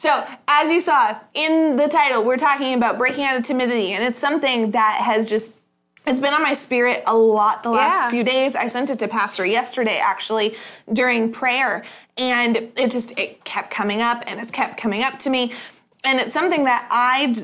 So, as you saw in the title, we're talking about breaking out of timidity, and it's something that has just it's been on my spirit a lot the last Yeah. few days. I sent it to pastor yesterday actually during prayer and it just it kept coming up and it's kept coming up to me. And it's something that I,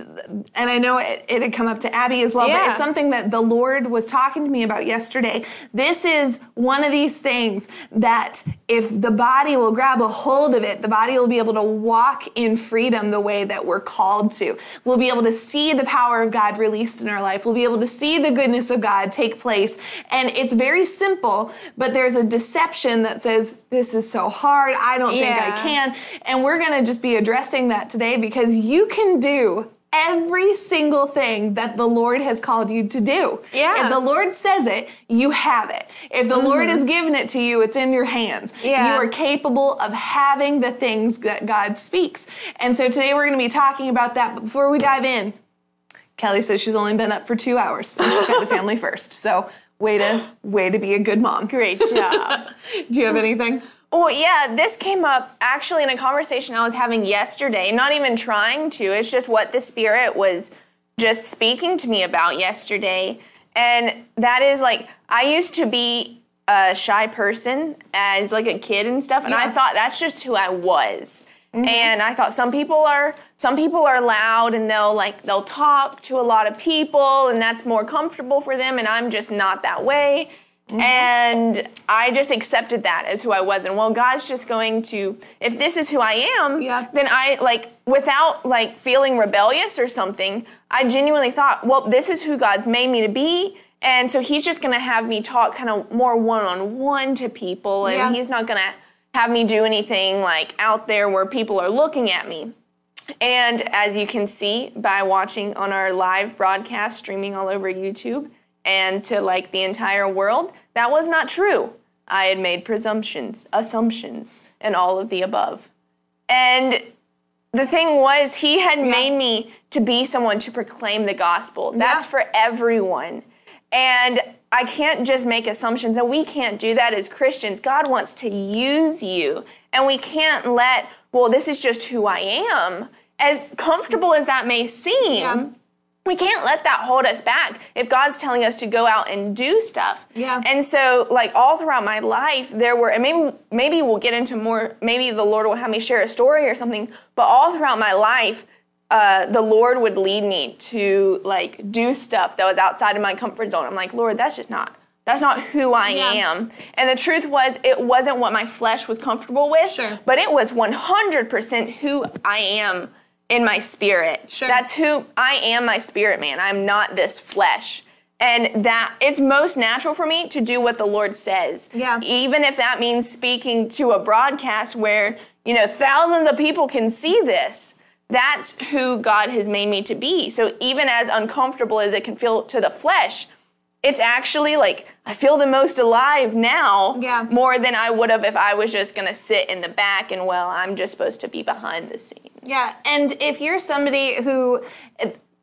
and I know it, it had come up to Abby as well, but it's something that the Lord was talking to me about yesterday. This is one of these things that if the body will grab a hold of it, the body will be able to walk in freedom the way that we're called to. We'll be able to see the power of God released in our life. We'll be able to see the goodness of God take place. And it's very simple, but there's a deception that says, this is so hard. I don't think I can. And we're going to just be addressing that today because you can do every single thing that the Lord has called you to do. Yeah. If the Lord says it, you have it. If the Lord mm-hmm. has given it to you, it's in your hands. Yeah. You are capable of having the things that God speaks. And so today we're going to be talking about that. But before we dive in, Kelly says she's only been up for two hours and she's got the family first. So way to way to be a good mom. Great job. Do you have anything? Well, yeah, this came up actually in a conversation I was having yesterday. Not even trying to, it's just what the Spirit was just speaking to me about yesterday. And that is like, I used to be a shy person as like a kid and stuff, and I thought that's just who I was. Mm-hmm. And I thought some people are some people are loud and they'll like they'll talk to a lot of people and that's more comfortable for them and I'm just not that way. Mm-hmm. And I just accepted that as who I was. And well, God's just going to, if this is who I am, Yeah. then I like, without like feeling rebellious or something, I genuinely thought, well, this is who God's made me to be. And so he's just going to have me talk kind of more one on one to people. And Yeah. he's not going to have me do anything like out there where people are looking at me. And as you can see by watching on our live broadcast streaming all over YouTube and to like the entire world, that was not true. I had made presumptions, assumptions, and all of the above. And the thing was, he had made me to be someone to proclaim the gospel. That's Yeah. for everyone. And I can't just make assumptions, and we can't do that as Christians. God wants to use you, and we can't let, well, this is just who I am. As comfortable as that may seem, Yeah. We can't let that hold us back if God's telling us to go out and do stuff. Yeah. And so, like all throughout my life, there were, and maybe maybe we'll get into more. Maybe the Lord will have me share a story or something. But all throughout my life, uh, the Lord would lead me to like do stuff that was outside of my comfort zone. I'm like, Lord, that's just not. That's not who I Yeah. am. And the truth was, it wasn't what my flesh was comfortable with, Sure. but it was 100% who I am in my spirit. Sure. That's who I am, my spirit man. I'm not this flesh. And that it's most natural for me to do what the Lord says. Yeah. Even if that means speaking to a broadcast where, you know, thousands of people can see this. That's who God has made me to be. So even as uncomfortable as it can feel to the flesh, it's actually like I feel the most alive now Yeah. more than I would have if I was just gonna sit in the back and well, I'm just supposed to be behind the scenes. Yeah, and if you're somebody who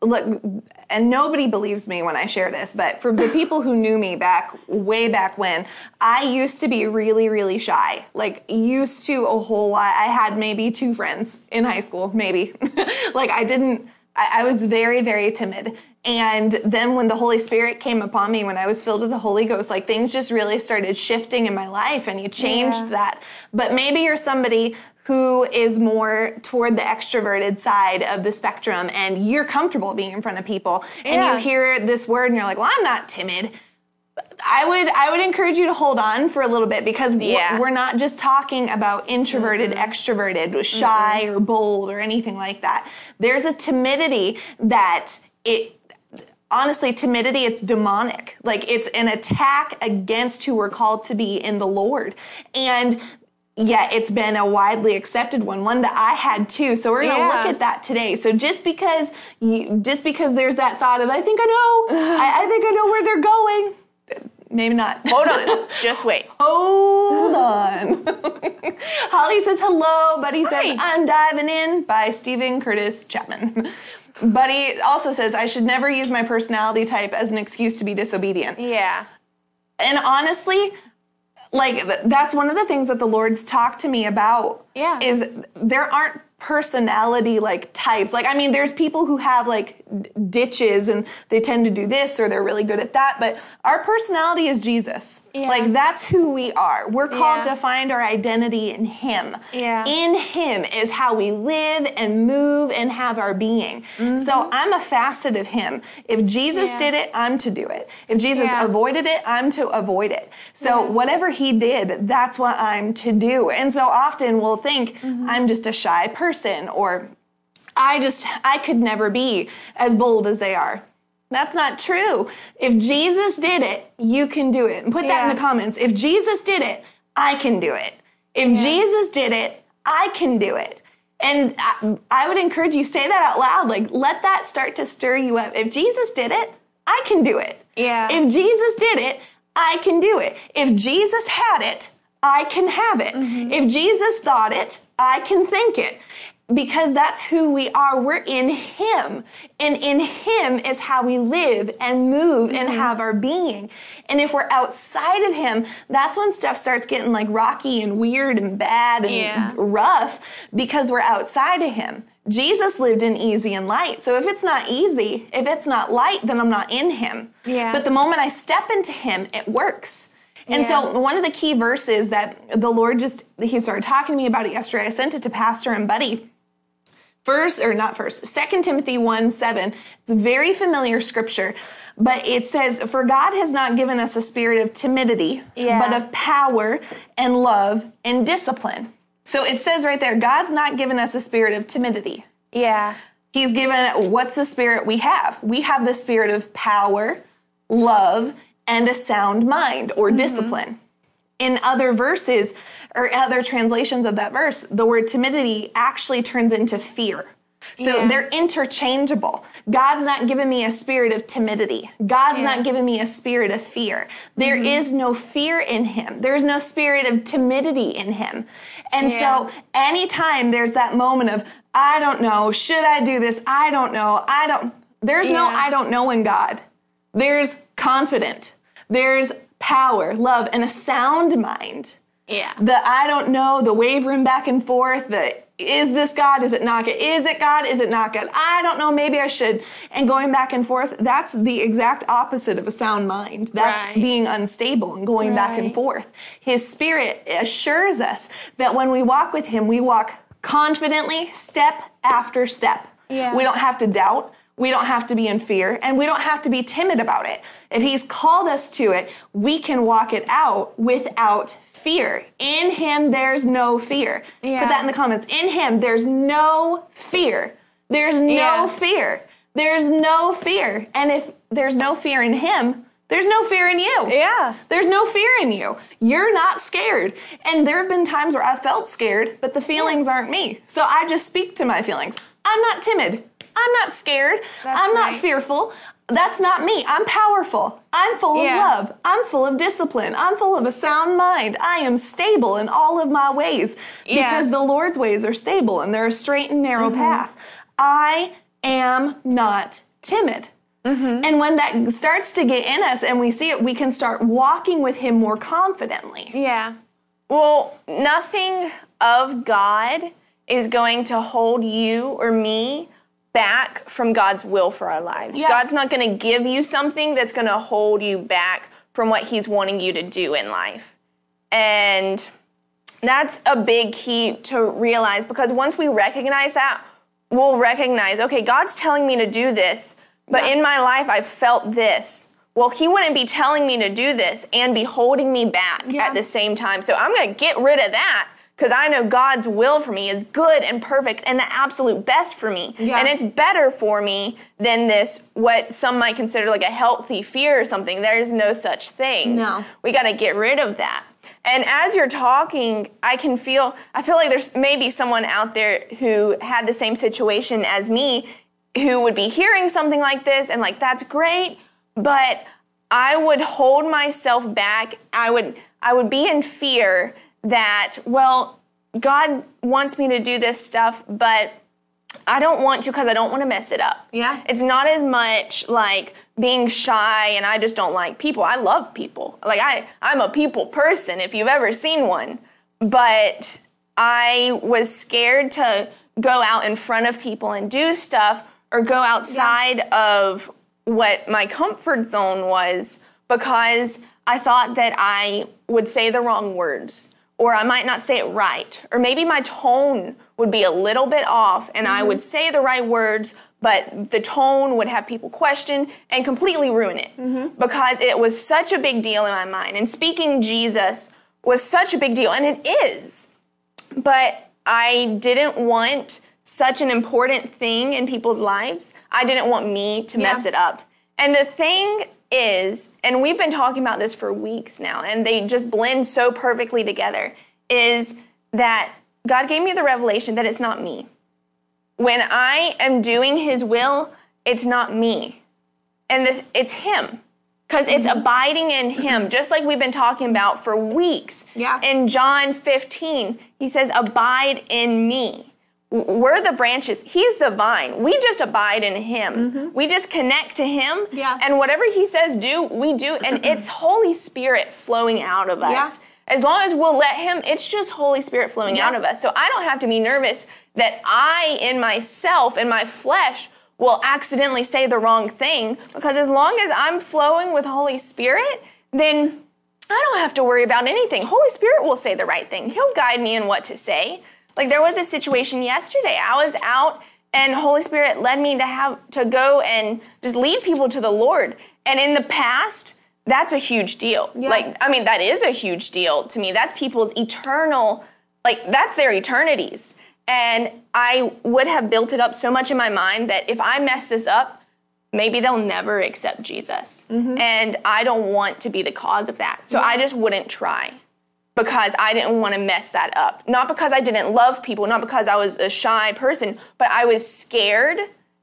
look and nobody believes me when I share this, but for the people who knew me back way back when, I used to be really really shy. Like used to a whole lot. I had maybe two friends in high school, maybe. like I didn't I was very very timid. And then when the Holy Spirit came upon me, when I was filled with the Holy Ghost, like things just really started shifting in my life and He changed Yeah. that. But maybe you're somebody who is more toward the extroverted side of the spectrum and you're comfortable being in front of people and Yeah. you hear this word and you're like, well, I'm not timid. I would I would encourage you to hold on for a little bit because Yeah. we're not just talking about introverted, extroverted, shy or bold or anything like that. There's a timidity that it honestly timidity it's demonic. Like it's an attack against who we're called to be in the Lord. And yet it's been a widely accepted one, one that I had too. So we're going to Yeah. look at that today. So just because you, just because there's that thought of, I think I know, I, I think I know where they're going. Maybe not. Hold on, just wait. Hold on. Holly says hello. Buddy says Hi. I'm diving in by Steven Curtis Chapman. Buddy also says I should never use my personality type as an excuse to be disobedient. Yeah. And honestly, like that's one of the things that the Lord's talked to me about. Yeah. Is there aren't personality like types. Like, I mean, there's people who have like ditches and they tend to do this or they're really good at that, but our personality is Jesus. Yeah. Like, that's who we are. We're called Yeah. to find our identity in Him. Yeah. In Him is how we live and move and have our being. So I'm a facet of Him. If Jesus Mm-hmm. Did it, I'm to do it. If Jesus avoided it, I'm to avoid it. So whatever He did, that's what I'm to do. And so often we'll think Mm-hmm. I'm just a shy person or I just, I could never be as bold as they are. That's not true. If Jesus did it, you can do it. And put that in the comments. If Jesus did it, I can do it. If Jesus did it, I can do it. And I, I would encourage you say that out loud. Like, let that start to stir you up. If Jesus did it, I can do it. Yeah. If Jesus did it, I can do it. If Jesus had it, I can have it. Mm-hmm. If Jesus thought it, I can think it. Because that's who we are. We're in Him. And in Him is how we live and move and mm-hmm. have our being. And if we're outside of Him, that's when stuff starts getting like rocky and weird and bad and Yeah. rough because we're outside of Him. Jesus lived in easy and light. So if it's not easy, if it's not light, then I'm not in Him. Yeah. But the moment I step into Him, it works. And Yeah. so one of the key verses that the Lord just, He started talking to me about it yesterday, I sent it to Pastor and Buddy. First, or not first, Second Timothy 1 7. It's a very familiar scripture, but it says, For God has not given us a spirit of timidity, Yeah. but of power and love and discipline. So it says right there, God's not given us a spirit of timidity. Yeah. He's given, what's the spirit we have? We have the spirit of power, love, and a sound mind or mm-hmm. discipline. In other verses or other translations of that verse, the word timidity actually turns into fear. So Yeah. they're interchangeable. God's not given me a spirit of timidity. God's Yeah. not given me a spirit of fear. There mm-hmm. is no fear in him. There's no spirit of timidity in him. And Yeah. so anytime there's that moment of, I don't know, should I do this? I don't know. I don't, there's no I don't know in God. There's confident. There's power, love, and a sound mind. Yeah. The I don't know, the wavering back and forth, the is this God? Is it not God? Is it God? Is it not God? I don't know, maybe I should. And going back and forth, that's the exact opposite of a sound mind. That's Right. being unstable and going back and forth. His spirit assures us that when we walk with Him, we walk confidently, step after step. Yeah. We don't have to doubt. We don't have to be in fear and we don't have to be timid about it. If he's called us to it, we can walk it out without fear. In him, there's no fear. Yeah. Put that in the comments. In him, there's no fear. There's no Yeah. fear. There's no fear. And if there's no fear in him, there's no fear in you. Yeah. There's no fear in you. You're not scared. And there have been times where I felt scared, but the feelings aren't me. So I just speak to my feelings. I'm not timid. I'm not scared. That's I'm not fearful. That's not me. I'm powerful. I'm full of love. I'm full of discipline. I'm full of a sound mind. I am stable in all of my ways Yeah. because the Lord's ways are stable and they're a straight and narrow Mm-hmm. path. I am not timid. Mm-hmm. And when that starts to get in us and we see it, we can start walking with Him more confidently. Yeah. Well, nothing of God is going to hold you or me back from God's will for our lives. Yeah. God's not going to give you something that's going to hold you back from what He's wanting you to do in life. And that's a big key to realize because once we recognize that, we'll recognize, okay, God's telling me to do this, but in my life I've felt this. Well, He wouldn't be telling me to do this and be holding me back Yeah. at the same time. So I'm going to get rid of that because I know God's will for me is good and perfect and the absolute best for me. Yeah. And it's better for me than this, what some might consider like a healthy fear or something. There's no such thing. No. We got to get rid of that. And as you're talking, I can feel, I feel like there's maybe someone out there who had the same situation as me who would be hearing something like this and like, that's great, but I would hold myself back. I would, I would be in fear that, well, God wants me to do this stuff, but I don't want to because I don't want to mess it up. Yeah. It's not as much like being shy and I just don't like people. I love people. Like I I'm a people person if you've ever seen one. But I was scared to go out in front of people and do stuff or go outside of what my comfort zone was because I thought that I would say the wrong words or I might not say it right or maybe my tone would be a little bit off and I would mm-hmm. say the right words but the tone would have people question and completely ruin it mm-hmm. because it was such a big deal in my mind. And speaking Jesus was such a big deal and it is. But I didn't want such an important thing in people's lives. I didn't want me to mess it up. And the thing is, and we've been talking about this for weeks now, and they just blend so perfectly together, is that God gave me the revelation that it's not me. When I am doing His will, it's not me. And the, it's Him. Because it's Mm-hmm. abiding in Him, just like we've been talking about for weeks. Yeah. In John 15, He says, Abide in me. We're the branches. He's the vine. We just abide in Him. We just connect to Him. Mm-hmm. Yeah. And whatever He says do, we do. And it's Holy Spirit flowing out of us. Yeah. As long as we'll let Him, it's just Holy Spirit flowing Yeah. out of us. So I don't have to be nervous that I, in myself, in my flesh, will accidentally say the wrong thing. Because as long as I'm flowing with Holy Spirit, then I don't have to worry about anything. Holy Spirit will say the right thing. He'll guide me in what to say. Like there was a situation yesterday. I was out and Holy Spirit led me to have to go and just lead people to the Lord. And in the past, that's a huge deal. Like I mean that is a huge deal to me. That's people's eternal like that's their eternities. And I would have built it up so much in my mind that if I mess this up, maybe they'll never accept Jesus. Mm-hmm. And I don't want to be the cause of that. So I just wouldn't try because I didn't want to mess that up. Not because I didn't love people, not because I was a shy person, but I was scared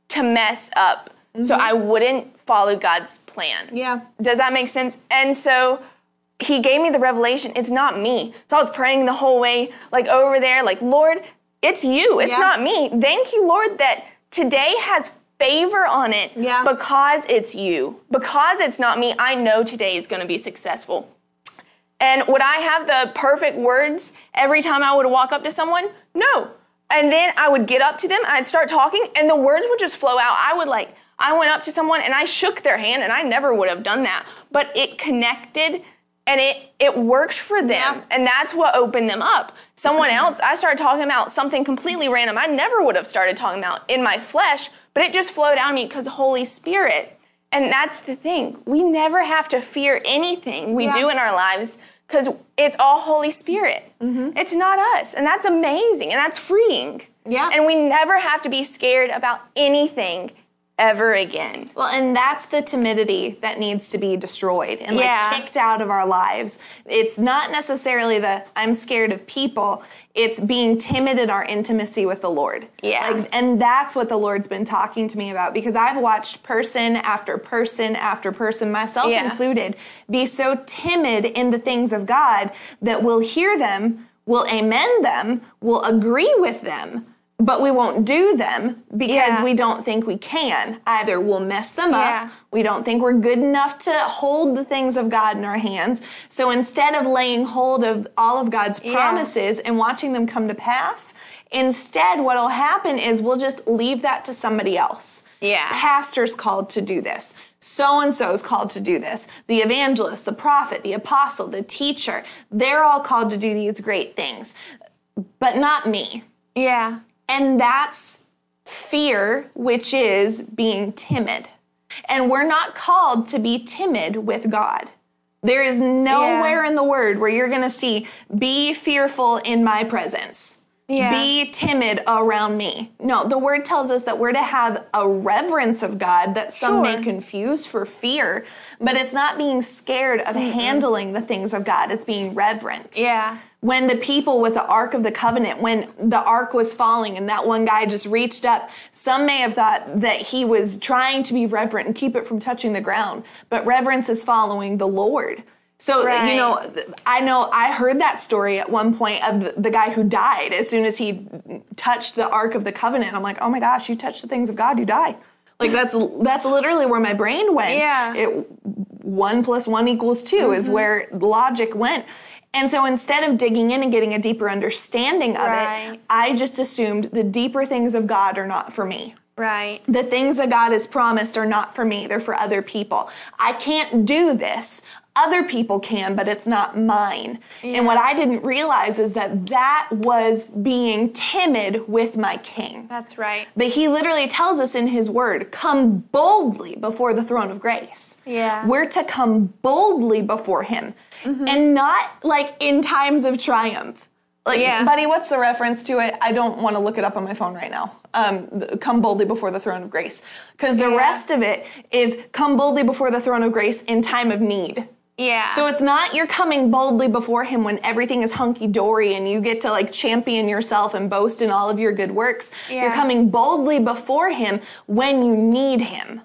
to mess up. So mm-hmm. I wouldn't follow God's plan. Yeah. Does that make sense? And so he gave me the revelation. It's not me. So I was praying the whole way, like over there, like, Lord, it's you. It's Yeah. not me. Thank you, Lord, that today has favor on it Yeah. because it's you. Because it's not me, I know today is going to be successful. And would I have the perfect words every time I would walk up to someone? No. And then I would get up to them, I'd start talking, and the words would just flow out. I would like, I went up to someone and I shook their hand, and I never would have done that. But it connected and it it worked for them. Yeah. And that's what opened them up. Someone mm-hmm. else, I started talking about something completely random I never would have started talking about in my flesh, but it just flowed out of me because the Holy Spirit. And that's the thing. We never have to fear anything we Yeah. do in our lives because it's all Holy Spirit. Mm-hmm. It's not us. And that's amazing and that's freeing. Yeah. And we never have to be scared about anything ever again. Well, and that's the timidity that needs to be destroyed and like kicked out of our lives. It's not necessarily the I'm scared of people. It's being timid in our intimacy with the Lord. Yeah. Like, and that's what the Lord's been talking to me about because I've watched person after person after person, myself Yeah. included, be so timid in the things of God that we'll hear them, we'll amend them, we'll agree with them, but we won't do them because Yeah. we don't think we can. Either we'll mess them Yeah. up, we don't think we're good enough to hold the things of God in our hands. So instead of laying hold of all of God's promises and watching them come to pass, instead what'll happen is we'll just leave that to somebody else. Yeah. Pastor's called to do this. So and so is called to do this. The evangelist, the prophet, the apostle, the teacher, they're all called to do these great things, but not me. Yeah. And that's fear, which is being timid. And we're not called to be timid with God. There is nowhere in the word where you're going to see, be fearful in my presence. Yeah. Be timid around me. No, the word tells us that we're to have a reverence of God that some may confuse for fear, but it's not being scared of handling the things of God. It's being reverent Yeah. when the people with the Ark of the Covenant, when the Ark was falling and that one guy just reached up, some may have thought that he was trying to be reverent and keep it from touching the ground. But reverence is following the Lord. So, Right. you know, I know I heard that story at one point of the, the guy who died as soon as he touched the Ark of the Covenant. I'm like, oh my gosh, you touch the things of God, you die. Like that's that's literally where my brain went. Yeah. It one plus one equals 2 is mm-hmm. where logic went. And so instead of digging in and getting a deeper understanding of Right. it, I just assumed the deeper things of God are not for me. Right. The things that God has promised are not for me, they're for other people. I can't do this. Other people can, but it's not mine. And what I didn't realize is that that was being timid with my king. That's right. But he literally tells us in his word, come boldly before the throne of grace. Yeah. We're to come boldly before him and not like in times of triumph. Like, Yeah. buddy, what's the reference to it? I don't want to look it up on my phone right now. Um, come boldly before the throne of grace. Because the Yeah. rest of it is come boldly before the throne of grace in time of need. Yeah. So it's not you're coming boldly before him when everything is hunky dory and you get to like champion yourself and boast in all of your good works. Yeah. You're coming boldly before him when you need him,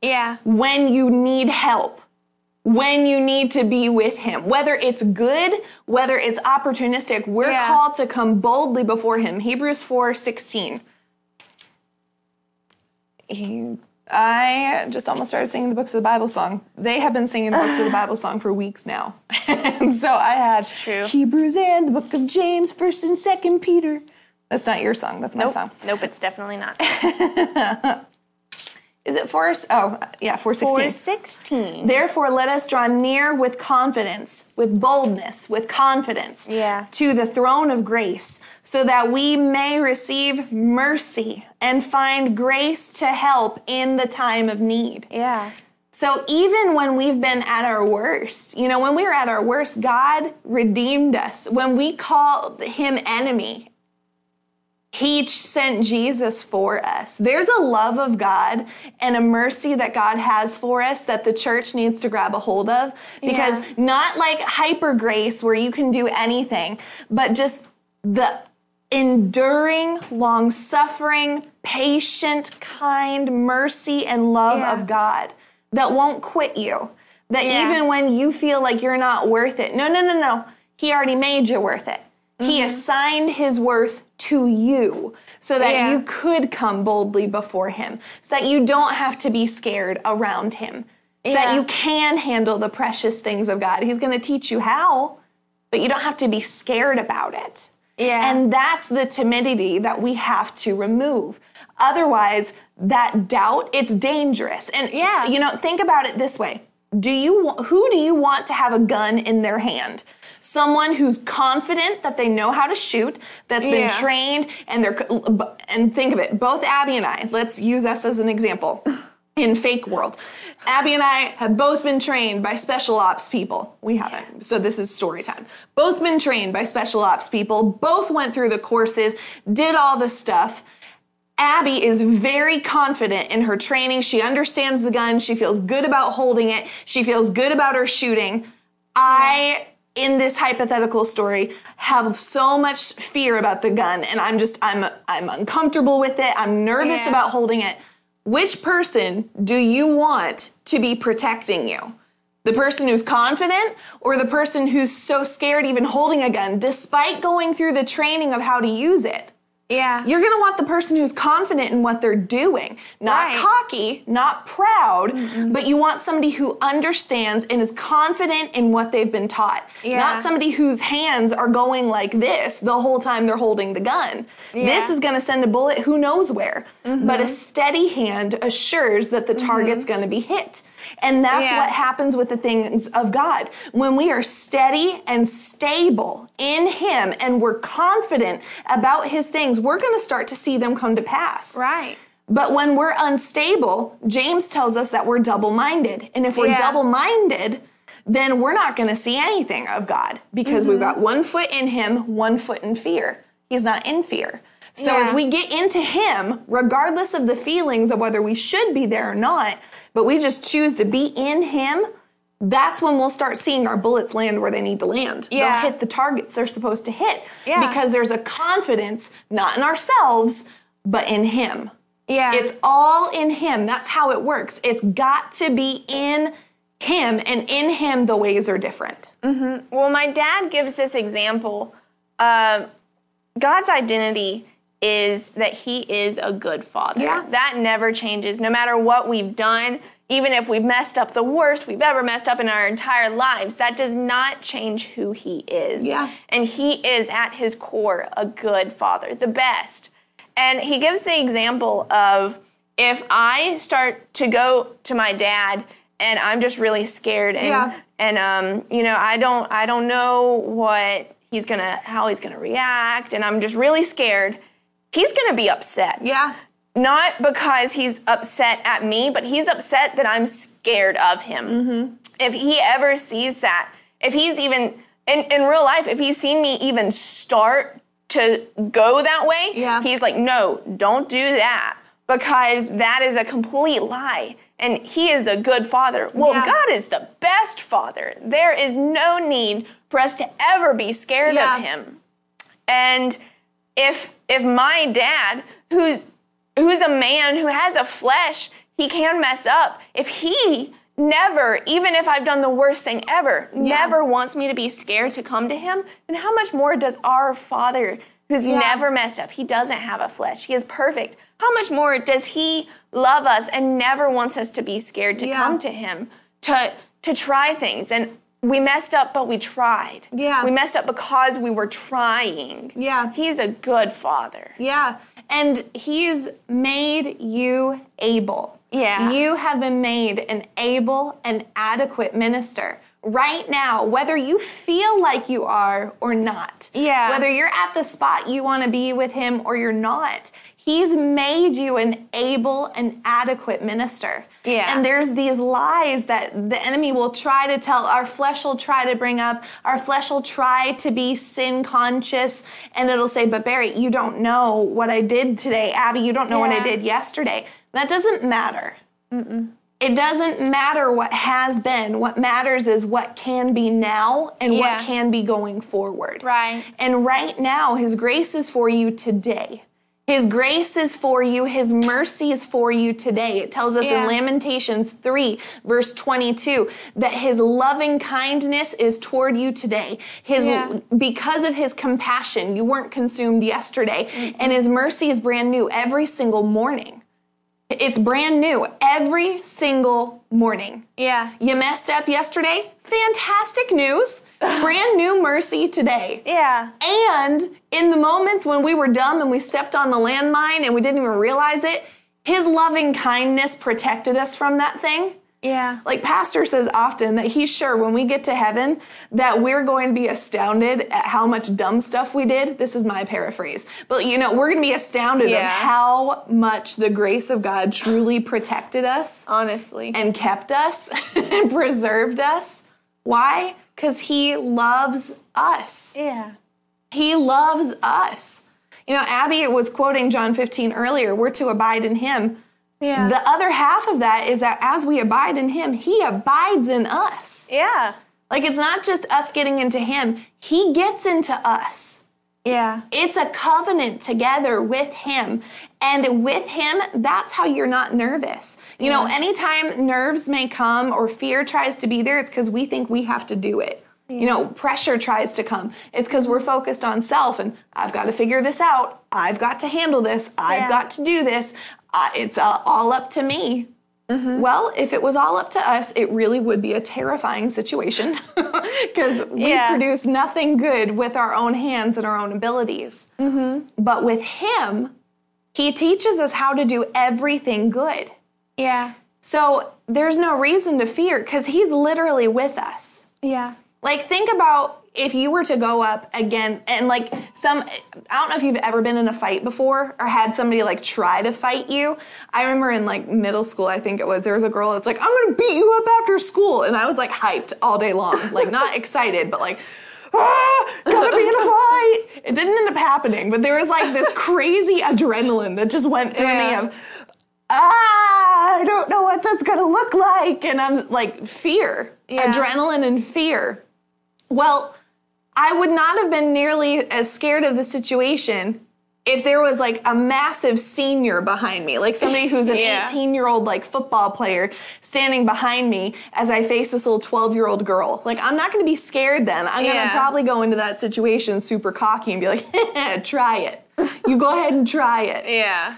yeah. when you need help, when you need to be with him. Whether it's good, whether it's opportunistic, we're Yeah. called to come boldly before him. Hebrews 4 16. He, I just almost started singing the books of the Bible song. They have been singing the books of the Bible song for weeks now. and so I had true. Hebrews and the book of James, 1st and 2nd Peter. That's not your song, that's my Nope. song. Nope. It's definitely not. Is it 4? Oh, yeah, 416. Four sixteen. Therefore, let us draw near with confidence, with boldness, with confidence Yeah. to the throne of grace, so that we may receive mercy and find grace to help in the time of need. Yeah. So even when we've been at our worst, you know, when we were at our worst, God redeemed us. When we called him enemy, he sent Jesus for us. There's a love of God and a mercy that God has for us that the church needs to grab a hold of because Yeah. not like hyper grace where you can do anything, but just the enduring, long suffering, patient, kind mercy and love Yeah. of God that won't quit you. That Yeah. even when you feel like you're not worth it, no, no, no, no. He already made you worth it. Mm-hmm. He assigned his worth to you so that Yeah. you could come boldly before him, so that you don't have to be scared around him, so that you can handle the precious things of God. He's going to teach you how, but you don't have to be scared about it. Yeah. And that's the timidity that we have to remove. Otherwise, that doubt, it's dangerous. And Yeah. you know, think about it this way. Do you who do you want to have a gun in their hand? Someone who's confident that they know how to shoot, that's been trained and they're and think of it, both Abby and I, let's use us as an example. In fake world, Abby and I have both been trained by special ops people. We haven't, so this is story time. Both been trained by special ops people. Both went through the courses, did all the stuff. Abby is very confident in her training. She understands the gun. She feels good about holding it. She feels good about her shooting. I, in this hypothetical story, have so much fear about the gun and I'm just, I'm, I'm uncomfortable with it. I'm nervous Yeah. about holding it. Which person do you want to be protecting you? The person who's confident or the person who's so scared even holding a gun despite going through the training of how to use it? Yeah. You're going to want the person who's confident in what they're doing, not Right. cocky, not proud, but you want somebody who understands and is confident in what they've been taught. Yeah. Not somebody whose hands are going like this the whole time they're holding the gun. This is going to send a bullet who knows where. Mm-hmm. But a steady hand assures that the target's going to be hit. And that's Yeah. what happens with the things of God. When we are steady and stable in Him and we're confident about His things, we're going to start to see them come to pass. Right. But when we're unstable, James tells us that we're double minded. And if we're Yeah. double minded, then we're not going to see anything of God because we've Mm-hmm. got one foot in Him, one foot in fear. He's not in fear. So Yeah. if we get into Him, regardless of the feelings of whether we should be there or not, but we just choose to be in Him, that's when we'll start seeing our bullets land where they need to land. Yeah. They'll hit the targets they're supposed to hit. Yeah. Because there's a confidence, not in ourselves, but in Him. Yeah. It's all in Him. That's how it works. It's got to be in Him, and in Him, the ways are different. Well, my dad gives this example. Uh, God's identity is that he is a good father. Yeah. That never changes, no matter what we've done. Even if we've messed up the worst we've ever messed up in our entire lives, that does not change who he is. Yeah. And he is at his core a good father, the best. And he gives the example of if I start to go to my dad and I'm just really scared and Yeah. and um you know I don't I don't know what he's going to how he's going to react and I'm just really scared. He's going to be upset. Yeah. Not because he's upset at me, but he's upset that I'm scared of him. Mm-hmm. If he ever sees that, if he's even in, in real life, if he's seen me even start to go that way, Yeah. he's like, no, don't do that because that is a complete lie. And he is a good father. Well, Yeah. God is the best father. There is no need for us to ever be scared Yeah. of him. And if if my dad, who's who's a man who has a flesh, he can mess up. If he never, even if I've done the worst thing ever, never wants me to be scared to come to him, then how much more does our Father who's Yeah. never messed up, he doesn't have a flesh, he is perfect. How much more does he love us and never wants us to be scared to Yeah. come to him, to to try things and we messed up, but we tried. Yeah. We messed up because we were trying. Yeah. He's a good father. Yeah. And he's made you able. Yeah. You have been made an able and adequate minister. Right now, whether you feel like you are or not. Yeah. Whether you're at the spot you want to be with him or you're not. He's made you an able and adequate minister. Yeah. And there's these lies that the enemy will try to tell. Our flesh will try to bring up. Our flesh will try to be sin conscious. And it'll say, but Barry, you don't know what I did today. Abby, you don't know what I did yesterday. That doesn't matter. It doesn't matter what has been. What matters is what can be now and Yeah. what can be going forward. Right. And right now, His grace is for you today. His grace is for you. His mercy is for you today. It tells us Yeah. in Lamentations 3, verse 22, that His loving kindness is toward you today. His, Yeah. because of His compassion, you weren't consumed yesterday. Mm-hmm. And His mercy is brand new every single morning. It's brand new every single morning. Yeah. You messed up yesterday? Fantastic news. Brand new mercy today. Yeah. And in the moments when we were dumb and we stepped on the landmine and we didn't even realize it, his loving kindness protected us from that thing. Yeah. Like Pastor says often that he's sure when we get to heaven that we're going to be astounded at how much dumb stuff we did. This is my paraphrase. But you know, we're going to be astounded Yeah. how much the grace of God truly protected us Honestly. and kept us and preserved us. Why? Because he loves us. yeah. He loves us. You know, Abby was quoting John 15 earlier. We're to abide in him. Yeah. The other half of that is that as we abide in him, he abides in us. yeah. Like it's not just us getting into him, he gets into us. Yeah. It's a covenant together with him. And with him, that's how you're not nervous. You know, anytime nerves may come or fear tries to be there, it's because we think we have to do it. You know, pressure tries to come. It's because we're focused on self and I've got to figure this out. I've got to handle this. I've Yeah. got to do this. Uh, it's uh, all up to me. Mm-hmm. Well, if it was all up to us, it really would be a terrifying situation because we Yeah. produce nothing good with our own hands and our own abilities. But with Him, He teaches us how to do everything good. Yeah. So there's no reason to fear because He's literally with us. Yeah. Like, think about if you were to go up again and like some, I don't know if you've ever been in a fight before or had somebody like try to fight you. I remember in like middle school, I think it was, there was a girl that's like, I'm gonna beat you up after school. And I was like hyped all day long, like not excited, but like, ah, gotta be in a fight. It didn't end up happening, but there was like this crazy adrenaline that just went through Yeah. me of, ah, I don't know what that's gonna look like. And I'm like, fear, Yeah. adrenaline and fear. Well, I would not have been nearly as scared of the situation if there was like a massive senior behind me, like somebody who's an Yeah. 18 year old like football player standing behind me as I face this little 12 year old girl. Like, I'm not gonna be scared then. I'm gonna Yeah. probably go into that situation super cocky and be like, try it. you go ahead and try it. Yeah.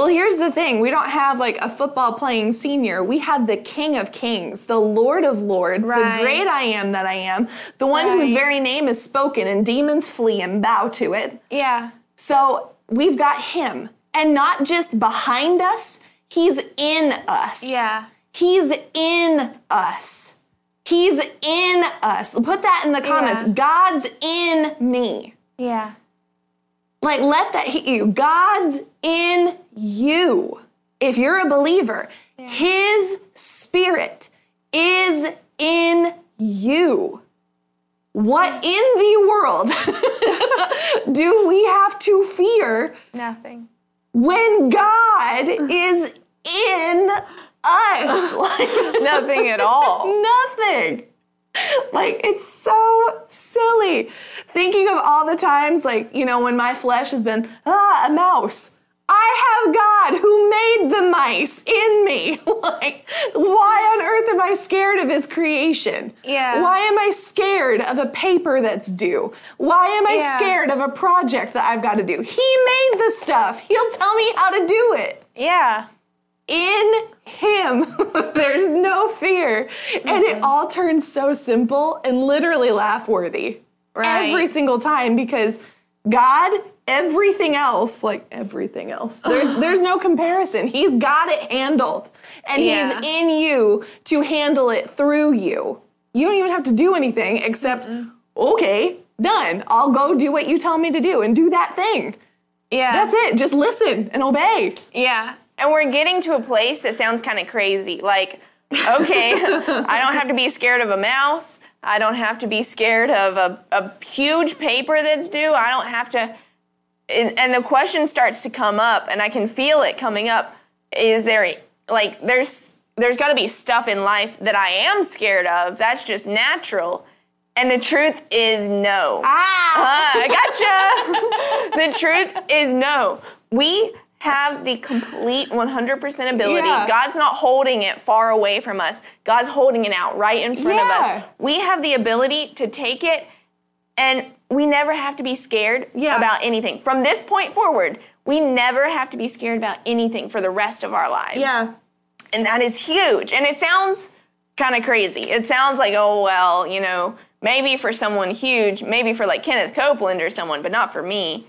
Well, here's the thing. We don't have like a football playing senior. We have the King of Kings, the Lord of Lords, Right. the great I am that I am, the one whose very name is spoken and demons flee and bow to it. Yeah. So we've got him. And not just behind us, he's in us. Yeah. He's in us. He's in us. Put that in the comments. Yeah. God's in me. Yeah. Like, let that hit you. God's in you. If you're a believer, His Spirit is in you. What in the world do we have to fear Nothing. when God is in us? Like, Nothing at all. nothing. Like, it's so silly. Thinking of all the times, like, you know, when my flesh has been, ah, a mouse. I have God who made the mice in me. like, why on earth am I scared of his creation? Yeah. Why am I scared of a paper that's due? Why am I Yeah. scared of a project that I've got to do? He made the stuff. He'll tell me how to do it Yeah. in him. There's no fear. And it all turns so simple and literally laugh worthy Right. every single time because god everything else like everything else. There's there's no comparison. He's got it handled. And Yeah. he's in you to handle it through you. You don't even have to do anything except okay done. I'll go do what you tell me to do and do that thing. Yeah. that's it. Just listen and obey. Yeah. And we're getting to a place that sounds kind of crazy. Like, okay, I don't have to be scared of a mouse. I don't have to be scared of a, a huge paper that's due. I don't have to. And, the question starts to come up, and I can feel it coming up. Is there, like, there's, there's got to be stuff in life that I am scared of. That's just natural. And the truth is no. ah Ah, I gotcha. the truth is no. We have the complete 100% ability. Yeah. God's not holding it far away from us. God's holding it out right in front of us. We have the ability to take it and we never have to be scared Yeah. about anything. From this point forward, we never have to be scared about anything for the rest of our lives. yeah And that is huge. And it sounds kind of crazy. It sounds like, oh, well, you know, maybe for someone huge, maybe for like Kenneth Copeland or someone, but not for me.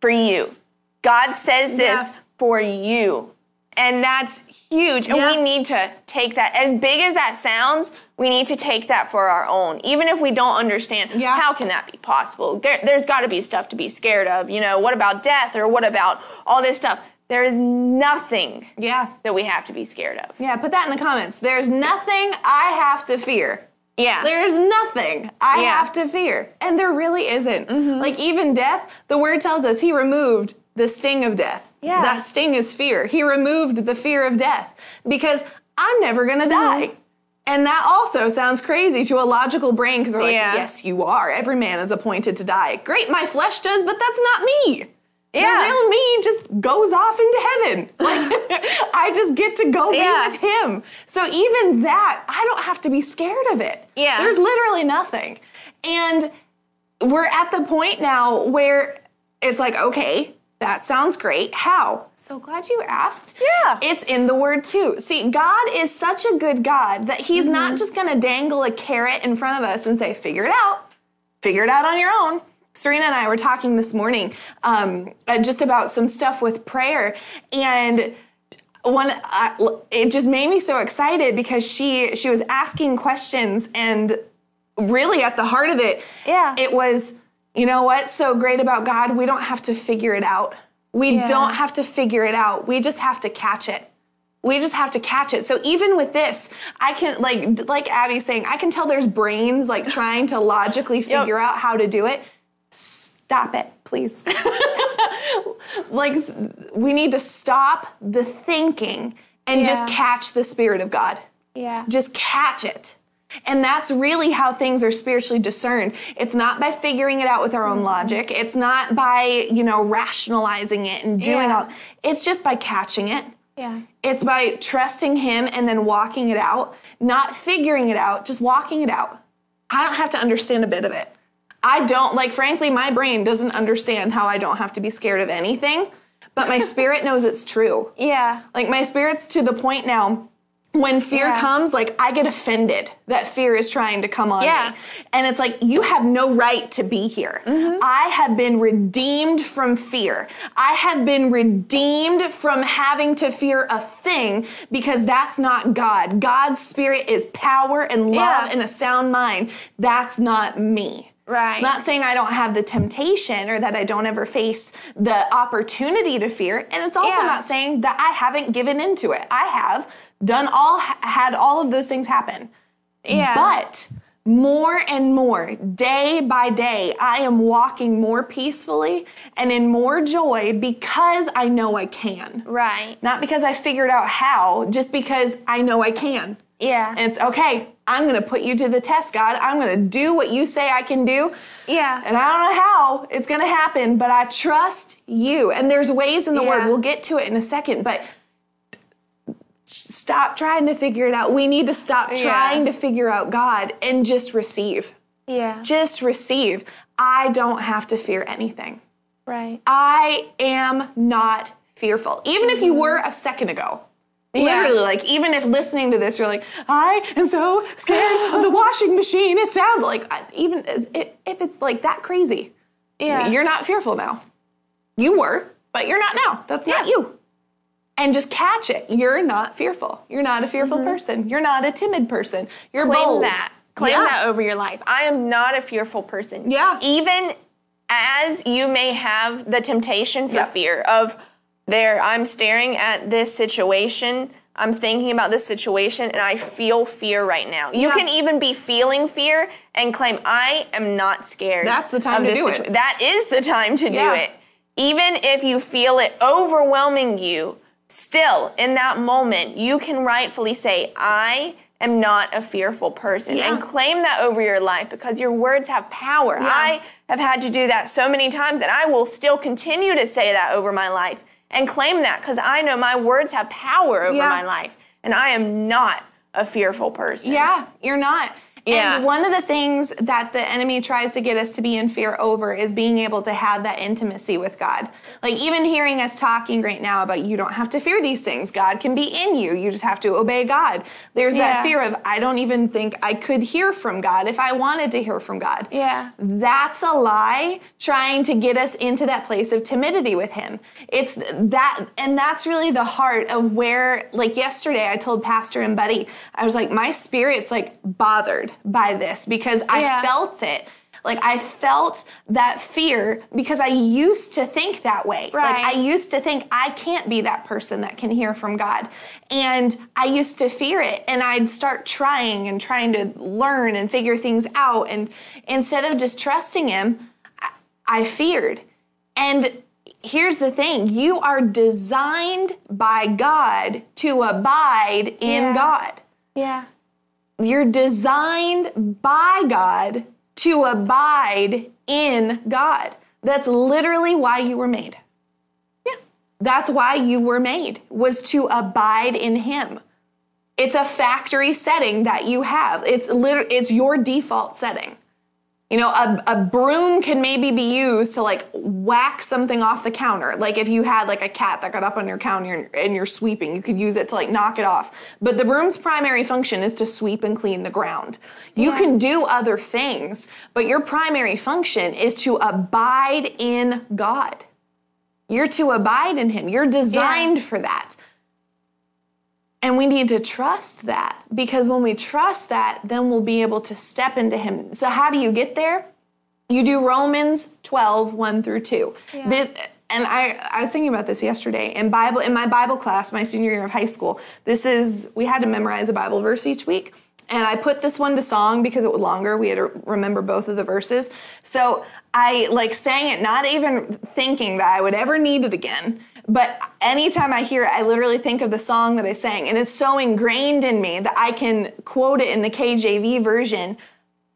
For you. God says this Yeah. for you. And that's huge. And we need to take that, as big as that sounds, we need to take that for our own. Even if we don't understand, Yeah. how can that be possible? There, there's got to be stuff to be scared of. You know, what about death or what about all this stuff? There is nothing yeah that we have to be scared of. Yeah, put that in the comments. There's nothing I have to fear. Yeah. There's nothing I Yeah. have to fear. And there really isn't. Mm-hmm. Like, even death, the word tells us he removed the sting of death. Yeah. That sting is fear. He removed the fear of death because I'm never gonna mm-hmm. die. And that also sounds crazy to a logical brain because they're like, Yeah. yes, you are. Every man is appointed to die. Great, my flesh does, but that's not me. Yeah. The real me just goes off into heaven. Like I just get to go Yeah. be with him. So even that, I don't have to be scared of it. Yeah. There's literally nothing. And we're at the point now where it's like, okay, that sounds great. How? So glad you asked. Yeah. It's in the word too. See, God is such a good God that he's Mm-hmm. not just going to dangle a carrot in front of us and say, figure it out figure it out on your own. Serena and I were talking this morning um, uh, just about some stuff with prayer, and one uh, it just made me so excited because she she was asking questions, and really at the heart of it, Yeah. it was you know what's so great about God? We don't have to figure it out. We Yeah. don't have to figure it out. We just have to catch it. We just have to catch it. So even with this, I can like like Abby's saying, I can tell there's brains like trying to logically figure out how to do it. Stop it, please. like we need to stop the thinking and just catch the spirit of God. Yeah. Just catch it. And that's really how things are spiritually discerned. It's not by figuring it out with our own Mm-hmm. logic. It's not by, you know, rationalizing it and doing Yeah. all. It's just by catching it. Yeah. It's by trusting him and then walking it out, not figuring it out, just walking it out. I don't have to understand a bit of it. I don't, like, frankly, my brain doesn't understand how I don't have to be scared of anything, but my spirit knows it's true. Yeah. Like, my spirit's to the point now when fear Yeah. comes, like I get offended that fear is trying to come on Yeah. me. And it's like, you have no right to be here. Mm-hmm. I have been redeemed from fear. I have been redeemed from having to fear a thing because that's not God. God's spirit is power and love Yeah. and a sound mind. That's not me. Right. It's not saying I don't have the temptation or that I don't ever face the opportunity to fear. And it's also Yeah. not saying that I haven't given into it. I have done all, had all of those things happen. Yeah. But more and more, day by day, I am walking more peacefully and in more joy because I know I can. Right. Not because I figured out how, just because I know I can. Yeah. And it's okay. I'm going to put you to the test, God. I'm going to do what you say I can do. Yeah. And I don't know how it's going to happen, but I trust you. And there's ways in the Yeah. word. We'll get to it in a second, but stop trying to figure it out. We need to stop Yeah. trying to figure out God and just receive. Yeah. Just receive. I don't have to fear anything. Right. I am not fearful. Even if you mm-hmm. were a second ago. Literally, like, even if listening to this, you're like, I am so scared of the washing machine. It sounds like, uh, even uh, if if it's like that crazy, Yeah. you're not fearful now. You were, but you're not now. That's not you. And just catch it. You're not fearful. You're not a fearful person. You're not a timid person. You're Mm-hmm. Claim bold. that. Claim Yeah. that over your life. I am not a fearful person. Yeah. Even as you may have the temptation for fear of there, I'm staring at this situation. I'm thinking about this situation and I feel fear right now. You Yeah. can even be feeling fear and claim, I am not scared. That's the time to do it. That is the time to Yeah. do it. Even if you feel it overwhelming you, still in that moment, you can rightfully say, I am not a fearful person Yeah. and claim that over your life because your words have power. Yeah. I have had to do that so many times and I will still continue to say that over my life and claim that because I know my words have power over Yeah. my life and I am not a fearful person. Yeah, you're not. Yeah. And one of the things that the enemy tries to get us to be in fear over is being able to have that intimacy with God. Like even hearing us talking right now about you don't have to fear these things. God can be in you. You just have to obey God. There's Yeah. that fear of I don't even think I could hear from God if I wanted to hear from God. Yeah. That's a lie trying to get us into that place of timidity with him. It's that, and that's really the heart of where, like yesterday, I told Pastor and Buddy, I was like, my spirit's like bothered by this because I Yeah. felt it. Like I felt that fear because I used to think that way. Like Right. I used to think I can't be that person that can hear from God. And I used to fear it and I'd start trying and trying to learn and figure things out. And instead of just trusting Him, I- I feared. And here's the thing you are designed by God to abide in Yeah. God. Yeah. You're designed by God to abide in God. That's literally why you were made. Yeah. That's why you were made, was to abide in Him. It's a factory setting that you have. It's liter- it's your default setting. You know, a, a broom can maybe be used to like whack something off the counter. Like if you had like a cat that got up on your counter and you're sweeping, you could use it to like knock it off. But the broom's primary function is to sweep and clean the ground. You Yeah. can do other things, but your primary function is to abide in God. You're to abide in Him. You're designed for that. And we need to trust that because when we trust that, then we'll be able to step into Him. So, how do you get there? You do Romans 12, 1 through 2. Yeah. This, and I, I was thinking about this yesterday in Bible in my Bible class, my senior year of high school. This is we had to memorize a Bible verse each week. And I put this one to song because it was longer. We had to remember both of the verses. So I like sang it, not even thinking that I would ever need it again. But anytime I hear it, I literally think of the song that I sang. And it's so ingrained in me that I can quote it in the KJV version.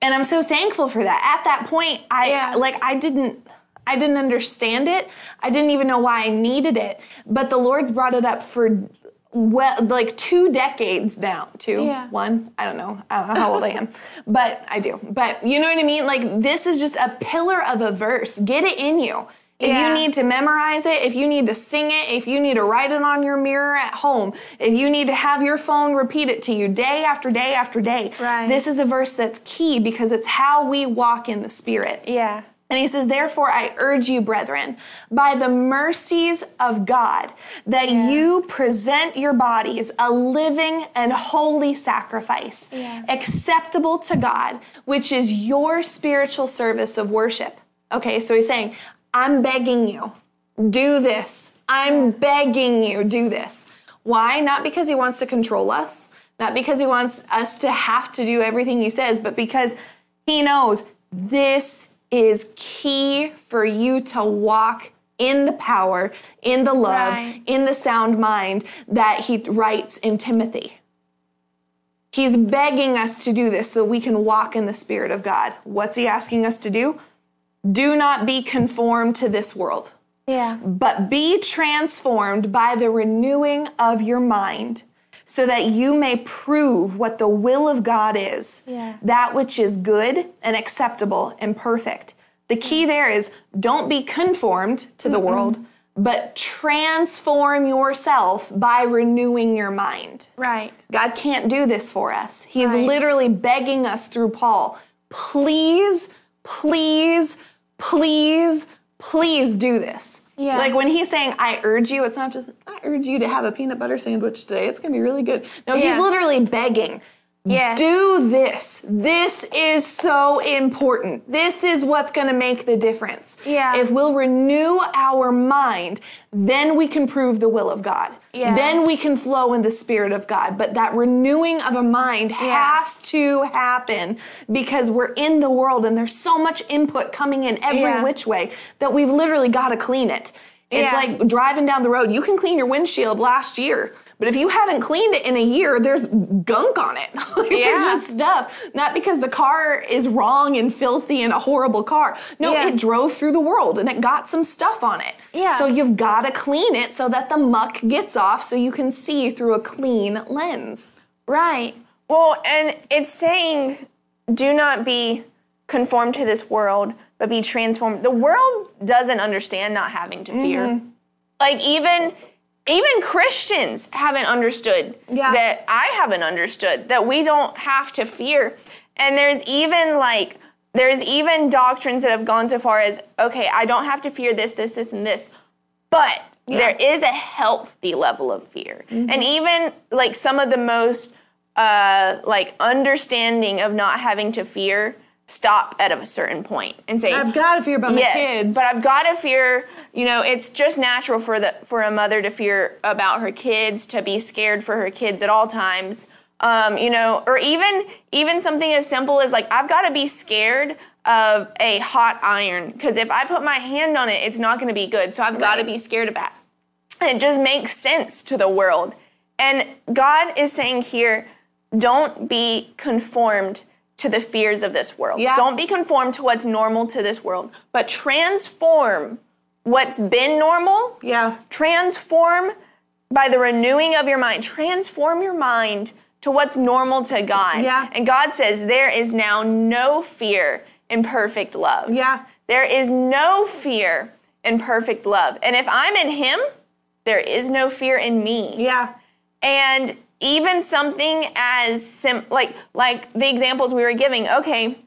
And I'm so thankful for that. At that point, I Yeah. like I didn't I didn't understand it. I didn't even know why I needed it. But the Lord's brought it up for well like two decades now two Yeah. one i don't know i don't know how old i am but i do but you know what i mean like this is just a pillar of a verse get it in you if Yeah. you need to memorize it if you need to sing it if you need to write it on your mirror at home if you need to have your phone repeat it to you day after day after day Right. this is a verse that's key because it's how we walk in the spirit Yeah. and he says, Therefore, I urge you, brethren, by the mercies of God, that you present your bodies a living and holy sacrifice, Yeah. acceptable to God, which is your spiritual service of worship. Okay, so he's saying, I'm begging you, do this. I'm begging you, do this. Why? Not because he wants to control us, not because he wants us to have to do everything he says, but because he knows this is key for you to walk in the power, in the love, Right. in the sound mind that he writes in Timothy. He's begging us to do this so we can walk in the Spirit of God. What's he asking us to do? Do not be conformed to this world Yeah. but be transformed by the renewing of your mind so that you may prove what the will of God is, Yeah. that which is good and acceptable and perfect. The key mm-hmm. there is don't be conformed to the world, but transform yourself by renewing your mind. Right. God can't do this for us. He's Right. literally begging us through Paul, please, please, please, please do this. Yeah. Like when he's saying, I urge you, it's not just, I urge you to have a peanut butter sandwich today. It's going to be really good. No, Yeah. he's literally begging. Yeah. Do this. This is so important. This is what's going to make the difference. Yeah. If we'll renew our mind, then we can prove the will of God. Yeah. Then we can flow in the spirit of God. But that renewing of a mind has to happen because we're in the world and there's so much input coming in every Yeah. which way that we've literally got to clean it. It's Yeah. like driving down the road. You can clean your windshield last year. But if you haven't cleaned it in a year, there's gunk on it. Like, There's just stuff. Not because the car is wrong and filthy and a horrible car. No, Yeah. it drove through the world and it got some stuff on it. Yeah. So you've got to clean it so that the muck gets off so you can see through a clean lens. Right. Well, and it's saying, do not be conformed to this world, but be transformed. The world doesn't understand not having to fear. Mm-hmm. Like even even Christians haven't understood Yeah. that I haven't understood that we don't have to fear. And there's even like there's even doctrines that have gone so far as okay, I don't have to fear this, this, this, and this, but there is a healthy level of fear, and even like some of the most uh, like understanding of not having to fear stop at a certain point and say I've got to fear about yes, my kids. but I've got to fear. You know, it's just natural for the for a mother to fear about her kids, to be scared for her kids at all times. Um, you know, or even even something as simple as like I've got to be scared of a hot iron because if I put my hand on it, it's not going to be good. So I've got to be scared of that. And it just makes sense to the world. And God is saying here, don't be conformed to the fears of this world. Yeah. Don't be conformed to what's normal to this world, but transform what's been normal. Yeah. Transform by the renewing of your mind. Transform your mind to what's normal to God. Yeah. And God says there is now no fear in perfect love. Yeah. There is no fear in perfect love. And if I'm in Him, there is no fear in me. Yeah. And even something as sim like like the examples we were giving, okay,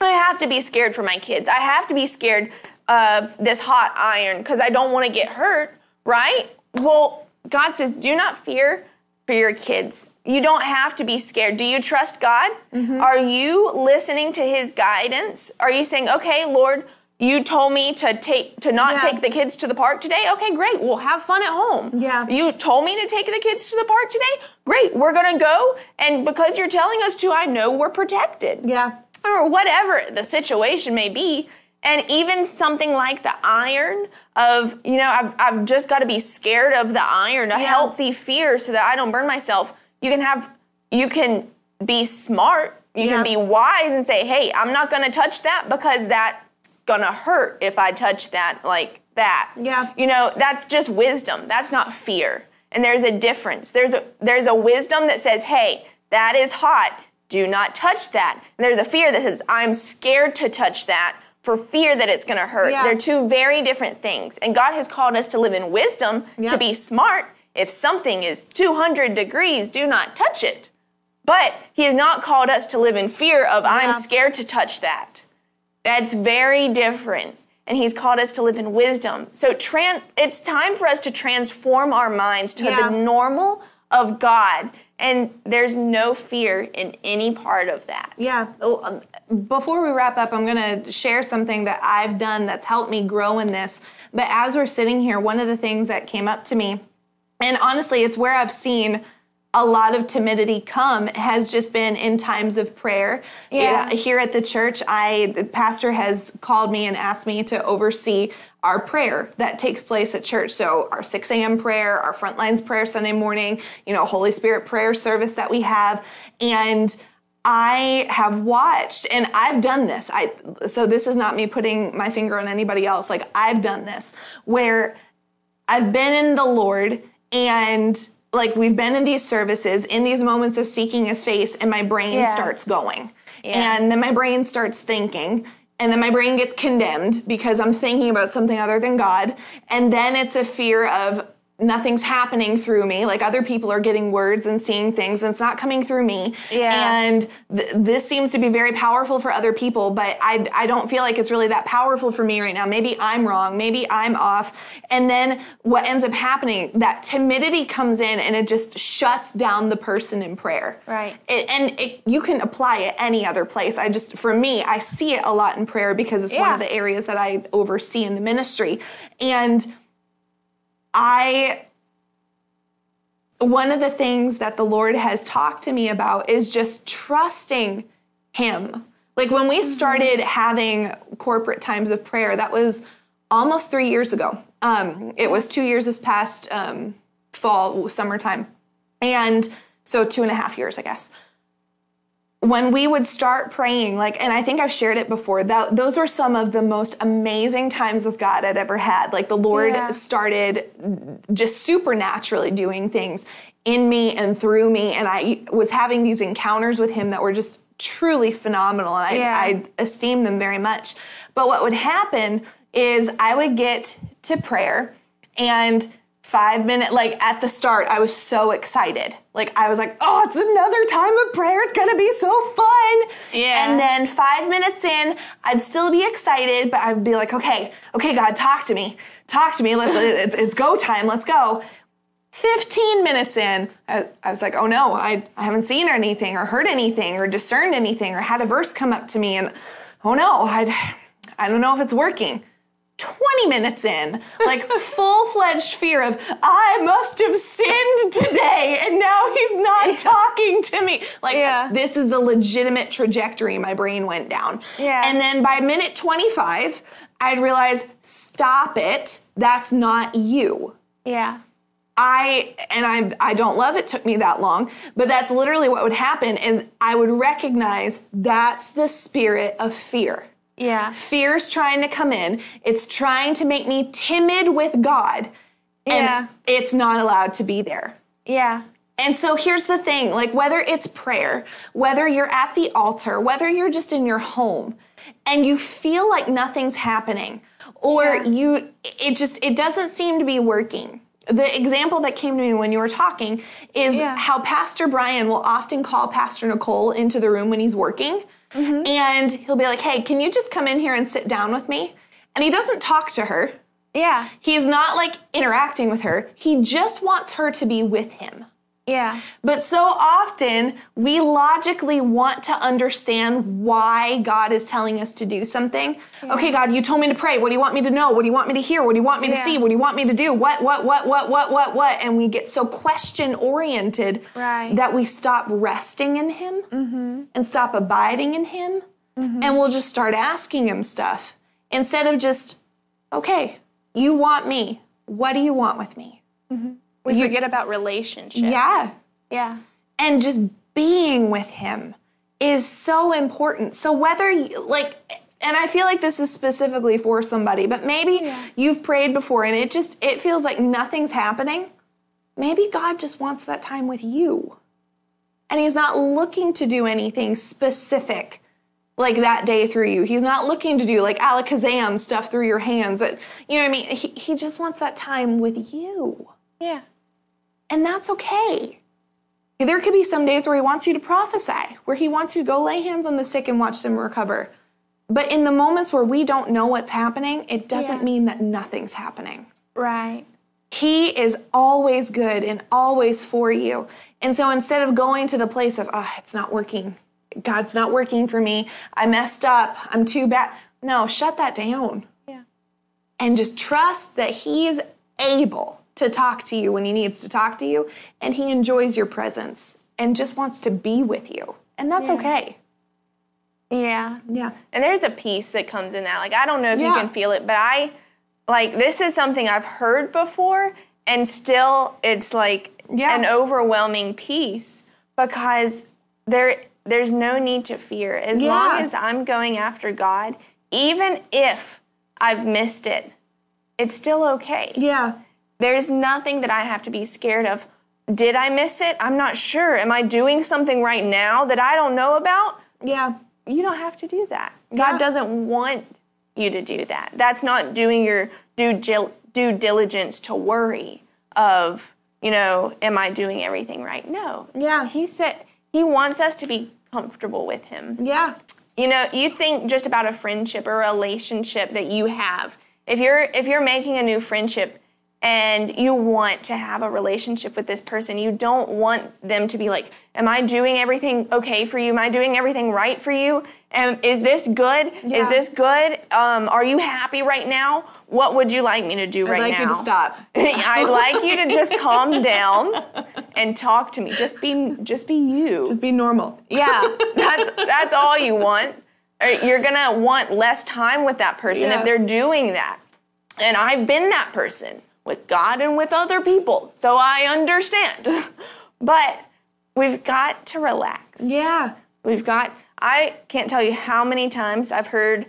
I have to be scared for my kids. I have to be scared of this hot iron because I don't want to get hurt, right? Well, God says, do not fear for your kids. You don't have to be scared. Do you trust God? Mm-hmm. Are you listening to his guidance? Are you saying, okay, Lord, you told me to take to not Yeah. take the kids to the park today? Okay, great. We'll have fun at home. Yeah. You told me to take the kids to the park today? Great. We're going to go and because you're telling us to, I know we're protected Yeah. or whatever the situation may be. And even something like the iron of, you know, I've, I've just got to be scared of the iron, a Yeah. healthy fear so that I don't burn myself. You can have, you can be smart, you Yeah. can be wise and say, hey, I'm not going to touch that because that's to hurt if I touch that like that. Yeah. You know, that's just wisdom. That's not fear. And there's a difference. There's a, there's a wisdom that says, hey, that is hot. Do not touch that. And there's a fear that says, I'm scared to touch that for fear that it's going to hurt. Yeah. They're two very different things. And God has called us to live in wisdom, Yeah. to be smart. If something is 200 degrees, do not touch it. But He has not called us to live in fear of, Yeah. I'm scared to touch that. That's very different. And he's called us to live in wisdom. So tran- it's time for us to transform our minds to Yeah. the normal of God. And there's no fear in any part of that. Yeah. Oh, um, Before we wrap up, I'm going to share something that I've done that's helped me grow in this. But as we're sitting here, one of the things that came up to me, and honestly, it's where I've seen a lot of timidity come has just been in times of prayer. Yeah. Here at the church, I the pastor has called me and asked me to oversee our prayer that takes place at church. So our 6 a.m. prayer, our front lines prayer Sunday morning, you know, Holy Spirit prayer service that we have. And I have watched and I've done this. I so this is not me putting my finger on anybody else. Like I've done this where I've been in the Lord and like we've been in these services in these moments of seeking his face and my brain Yeah. starts going. Yeah. And then my brain starts thinking and then my brain gets condemned because I'm thinking about something other than God. And then it's a fear of nothing's happening through me. Like other people are getting words and seeing things and it's not coming through me. Yeah. And th- this seems to be very powerful for other people, but I, I don't feel like it's really that powerful for me right now. Maybe I'm wrong. Maybe I'm off. And then what ends up happening, that timidity comes in and it just shuts down the person in prayer. Right. It, and it, you can apply it any other place. I just, for me, I see it a lot in prayer because it's one of the areas that I oversee in the ministry. And I, one of the things that the Lord has talked to me about is just trusting Him. Like when we started having corporate times of prayer, that was almost three years ago. Um, it was two years this past um, fall, summertime. And so two and a half years, I guess when we would start praying, like, and I think I've shared it before, that those were some of the most amazing times with God I'd ever had. Like the Lord Yeah. started just supernaturally doing things in me and through me. And I was having these encounters with Him that were just truly phenomenal. And I, Yeah. I esteem them very much. But what would happen is I would get to prayer and five minute like at the start i was so excited. Like i was like oh it's another time of prayer. It's gonna be so fun. Yeah. and then five minutes in i'd still be excited but i'd be like okay okay god talk to me. Talk to me. Let's it's, it's go time. Let's go. 15 minutes in, I, I was like, oh no, I, I haven't seen anything or heard anything or discerned anything or had a verse come up to me and oh no, I, I don't know if it's working. 20 minutes in, like full fledged fear of, I must have sinned today and now he's not talking to me. Like, Yeah. this is the legitimate trajectory my brain went down. Yeah. And then by minute 25, I'd realize, stop it. That's not you. Yeah. I and I I don't love it took me that long, but that's literally what would happen and I would recognize that's the spirit of fear. Yeah. Fear's trying to come in. It's trying to make me timid with God. And it's not allowed to be there. Yeah. And so here's the thing, like whether it's prayer, whether you're at the altar, whether you're just in your home and you feel like nothing's happening or Yeah. you it just it doesn't seem to be working. The example that came to me when you were talking is Yeah. how Pastor Brian will often call Pastor Nicole into the room when he's working Mm-hmm. and he'll be like, "Hey, can you just come in here and sit down with me?" And he doesn't talk to her. Yeah. He's not like interacting with her. He just wants her to be with him. Yeah. But so often we logically want to understand why God is telling us to do something. Okay, God, you told me to pray. What do you want me to know? What do you want me to hear? What do you want me to see? What do you want me to do? What, what, what, what, what, what, what? And we get so question oriented Right. that we stop resting in Him mm-hmm. and stop abiding in Him. Mm-hmm. And we'll just start asking Him stuff instead of just, okay, you want me. What do you want with me? Mm-hmm. We forget about relationship. Yeah Yeah. and just being with him is so important. So whether you, like and I feel like this is specifically for somebody, but maybe you've prayed before and it just it feels like nothing's happening. maybe God just wants that time with you. And He's not looking to do anything specific like that day through you. He's not looking to do like alakazam stuff through your hands. You know what I mean? He, he just wants that time with you. Yeah. And that's okay. There could be some days where he wants you to prophesy, where he wants you to go lay hands on the sick and watch them recover. But in the moments where we don't know what's happening, it doesn't Yeah. mean that nothing's happening. Right. He is always good and always for you. And so instead of going to the place of, oh, it's not working, God's not working for me, I messed up, I'm too bad. No, shut that down Yeah. and just trust that He's able to talk to you when He needs to talk to you and He enjoys your presence and just wants to be with you. And that's Yeah. okay. Yeah. Yeah. And there's a peace that comes in that. Like I don't know if you can feel it, but I like this is something I've heard before and still it's like Yeah. an overwhelming peace because there there's no need to fear. As long as I'm going after God, even if I've missed it, it's still okay. Yeah. There's nothing that I have to be scared of. Did I miss it? I'm not sure. Am I doing something right now that I don't know about? Yeah. you don't have to do that. Yeah. God doesn't want you to do that. That's not doing your due due diligence to worry of, you know, am I doing everything right? No. Yeah. He said he wants us to be comfortable with him. Yeah. You know, you think just about a friendship or a relationship that you have. If you're if you're making a new friendship and you want to have a relationship with this person, you don't want them to be like, "Am I doing everything okay for you? Am I doing everything right for you? And is this good? Yeah. Is this good? Um, are you happy right now? What would you like me to do I'd right like now?" you to stop. I'd like you to just calm down and talk to me. Just be just be you. Just be normal. Yeah, that's that's all you want. You're gonna want less time with that person Yeah. if they're doing that. And I've been that person with God and with other people, so I understand. But we've got to relax. Yeah. We've got. I can't tell you how many times I've heard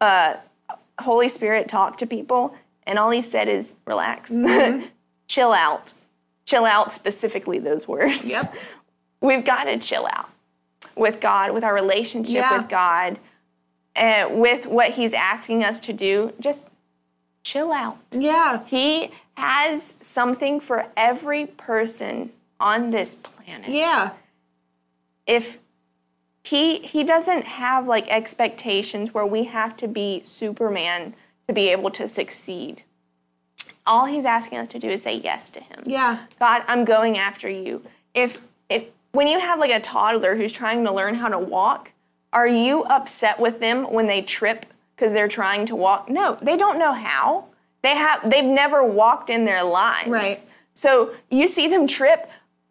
uh, Holy Spirit talk to people, and all He said is relax, chill out, chill out. Specifically, those words. Yep. We've got to chill out with God, with our relationship Yeah. with God, and with what He's asking us to do. Just chill out. Yeah. He has something for every person on this planet Yeah. if he he doesn't have like expectations where we have to be superman to be able to succeed all he's asking us to do is say yes to him Yeah. god i'm going after you if if when you have like a toddler who's trying to learn how to walk are you upset with them when they trip because they're trying to walk no they don't know how they have they've never walked in their lives Right. so you see them trip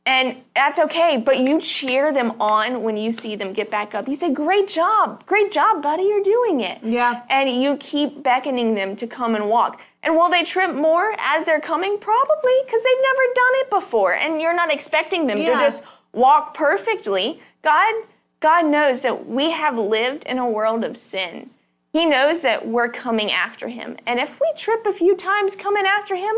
and that's okay, but you cheer them on when you see them get back up. You say, Great job, great job, buddy, you're doing it. Yeah. And you keep beckoning them to come and walk. And will they trip more as they're coming? Probably, because they've never done it before. And you're not expecting them Yeah. to just walk perfectly. God, God knows that we have lived in a world of sin. He knows that we're coming after him. And if we trip a few times coming after him,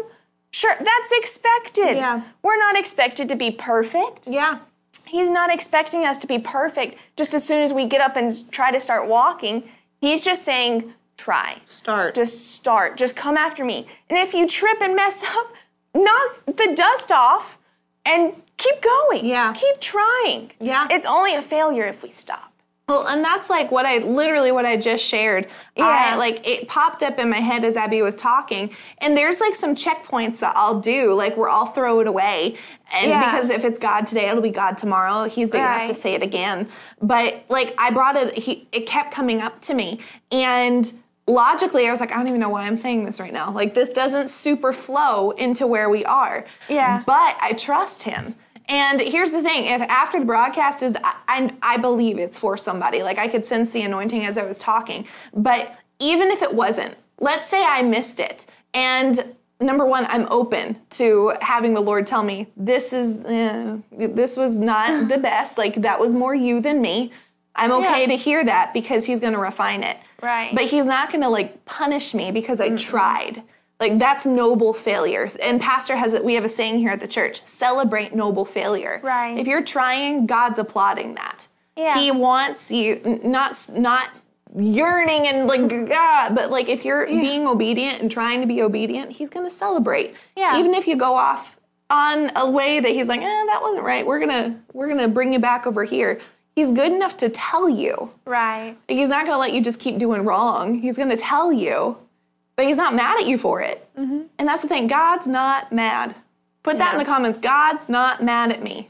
sure, that's expected. Yeah. We're not expected to be perfect. Yeah. He's not expecting us to be perfect just as soon as we get up and try to start walking. He's just saying, try. Start. Just start. Just come after me. And if you trip and mess up, knock the dust off and keep going. Yeah. Keep trying. Yeah. It's only a failure if we stop. Well, and that's like what I literally what I just shared. Yeah. I, like it popped up in my head as Abby was talking, and there's like some checkpoints that I'll do, like where I'll throw it away, and Yeah. because if it's God today, it'll be God tomorrow. He's big enough to say it again. But like I brought it, he it kept coming up to me, and logically I was like, I don't even know why I'm saying this right now. Like this doesn't super flow into where we are. Yeah. But I trust him. And here's the thing: if after the broadcast is, I, I, believe it's for somebody. Like I could sense the anointing as I was talking. But even if it wasn't, let's say I missed it, and number one, I'm open to having the Lord tell me this is eh, this was not the best. Like that was more you than me. I'm okay Yeah. to hear that because He's going to refine it. Right. But He's not going to like punish me because I tried. Like that's noble failure. And pastor has it we have a saying here at the church, celebrate noble failure. Right. If you're trying, God's applauding that. Yeah. He wants you not not yearning and like God, but like if you're being obedient and trying to be obedient, he's going to celebrate. Yeah. Even if you go off on a way that he's like, "Eh, that wasn't right. We're to we're going to bring you back over here." He's good enough to tell you. Right. He's not going to let you just keep doing wrong. He's going to tell you, but he's not mad at you for it. Mm-hmm. And that's the thing. God's not mad. Put that in the comments. God's not mad at me.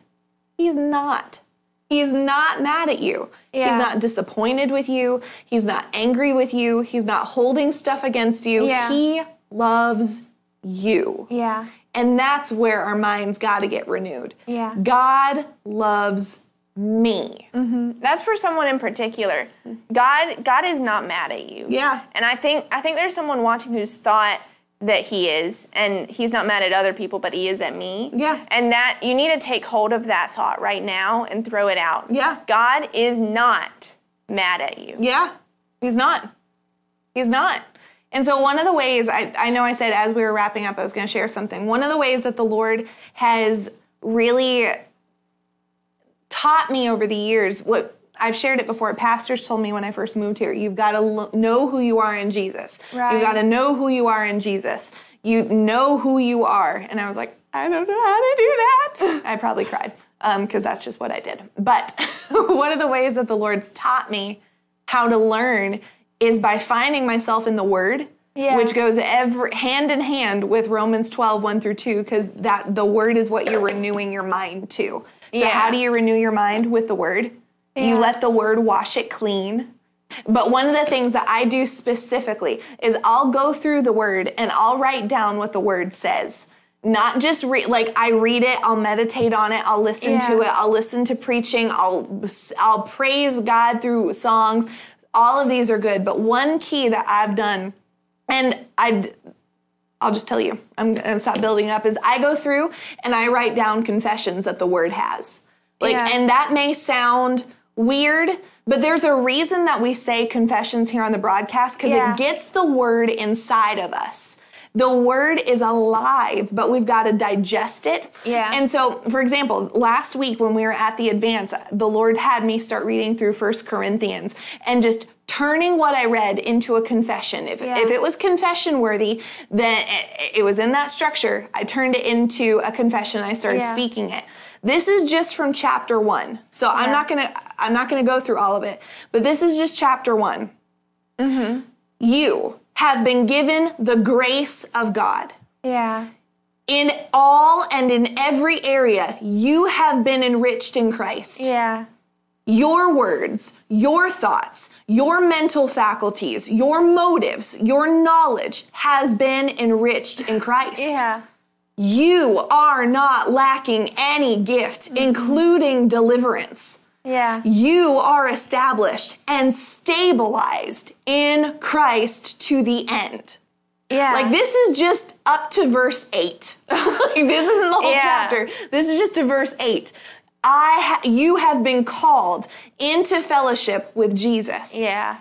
He's not. He's not mad at you. Yeah. He's not disappointed with you. He's not angry with you. He's not holding stuff against you. Yeah. He loves you. Yeah. And that's where our minds got to get renewed. Yeah. God loves me. Mm-hmm. That's for someone in particular. God God is not mad at you. Yeah. And I think I think there's someone watching who's thought that he is and he's not mad at other people but he is at me. Yeah. And that you need to take hold of that thought right now and throw it out. Yeah. God is not mad at you. Yeah, he's not. He's not. And so, one of the ways, I, I know I said as we were wrapping up, I was going to share something. One of the ways that the Lord has really taught me over the years, what I've shared it before, pastors told me when I first moved here, you've got to lo- know who you are in Jesus. Right. You've got to know who you are in Jesus. You know who you are. And I was like, I don't know how to do that. I probably cried um, because that's just what I did. But one of the ways that the Lord's taught me how to learn is by finding myself in the Word, Yeah. which goes every, hand in hand with Romans 12, 1 through 2, because that the Word is what you're renewing your mind to. So Yeah. how do you renew your mind with the Word? Yeah. You let the Word wash it clean. But one of the things that I do specifically is I'll go through the Word and I'll write down what the Word says. Not just read, like I read it, I'll meditate on it, I'll listen to it, I'll listen to preaching, I'll I'll praise God through songs. All of these are good, but one key that I've done, and I, I'll just tell you, I'm gonna stop building up. Is I go through and I write down confessions that the Word has, like, Yeah. and that may sound weird, but there's a reason that we say confessions here on the broadcast because Yeah. it gets the Word inside of us. The word is alive, but we've got to digest it. Yeah. And so, for example, last week when we were at the advance, the Lord had me start reading through First Corinthians and just turning what I read into a confession. If, Yeah. if it was confession worthy, then it, it was in that structure. I turned it into a confession. I started Yeah. speaking it. This is just from chapter one. So I'm not gonna I'm not gonna go through all of it, but this is just chapter one. Mm-hmm. You have been given the grace of God. Yeah. In all and in every area, you have been enriched in Christ. Yeah. Your words, your thoughts, your mental faculties, your motives, your knowledge has been enriched in Christ. Yeah. You are not lacking any gift, mm-hmm. including deliverance. Yeah. You are established and stabilized in Christ to the end. Yeah. Like this is just up to verse 8. like this isn't the whole Yeah. chapter. This is just to verse 8. I ha- you have been called into fellowship with Jesus. Yeah.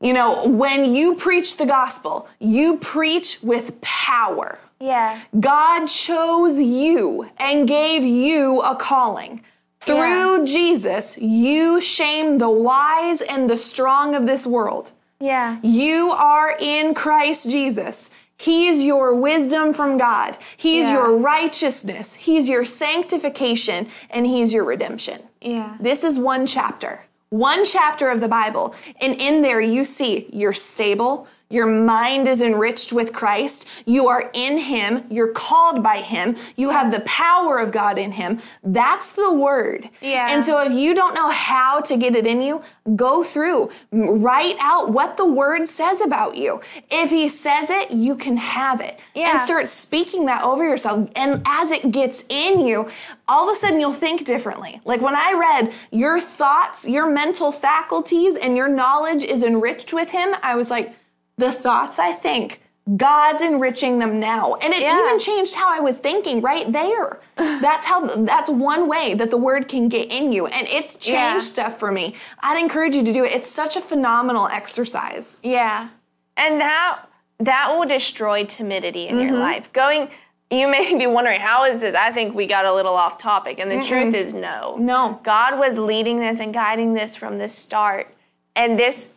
You know, when you preach the gospel, you preach with power. Yeah. God chose you and gave you a calling. Through Jesus, you shame the wise and the strong of this world. Yeah. You are in Christ Jesus. He is your wisdom from God. He's Yeah. your righteousness. He's your sanctification and he's your redemption. Yeah. This is one chapter, one chapter of the Bible. And in there you see you're stable. Your mind is enriched with Christ. You are in Him. You're called by Him. You have the power of God in Him. That's the word. Yeah. And so if you don't know how to get it in you, go through, write out what the word says about you. If He says it, you can have it. Yeah. And start speaking that over yourself. And as it gets in you, all of a sudden you'll think differently. Like when I read, your thoughts, your mental faculties, and your knowledge is enriched with Him, I was like, the thoughts I think, God's enriching them now. And it Yeah. even changed how I was thinking right there. That's how, that's one way that the word can get in you. And it's changed Yeah. stuff for me. I'd encourage you to do it. It's such a phenomenal exercise. Yeah. And that that will destroy timidity in your mm-hmm. life. Going, you may be wondering, how is this? I think we got a little off topic. And the truth is, no. No. God was leading this and guiding this from the start. And this,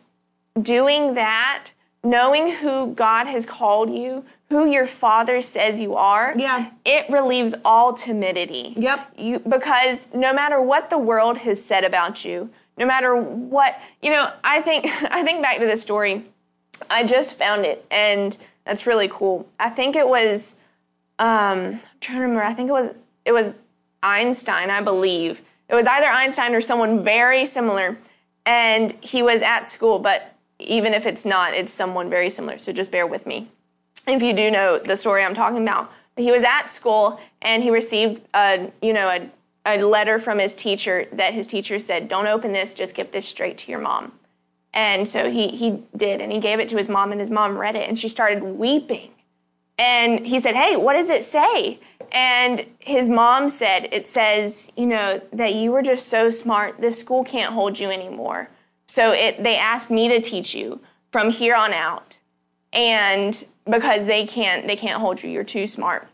doing that, knowing who God has called you, who your father says you are, Yeah. it relieves all timidity. Yep. You because no matter what the world has said about you, no matter what, you know, I think I think back to the story. I just found it and that's really cool. I think it was um I'm trying to remember. I think it was it was Einstein, I believe. It was either Einstein or someone very similar and he was at school, but even if it's not, it's someone very similar. So just bear with me if you do know the story I'm talking about. He was at school and he received a you know a, a letter from his teacher that his teacher said, "Don't open this. Just give this straight to your mom." And so he he did, and he gave it to his mom, and his mom read it, and she started weeping. And he said, "Hey, what does it say?" And his mom said, "It says, you know, that you were just so smart. This school can't hold you anymore. So it they asked me to teach you from here on out." and because they can't they can't hold you you're too smart.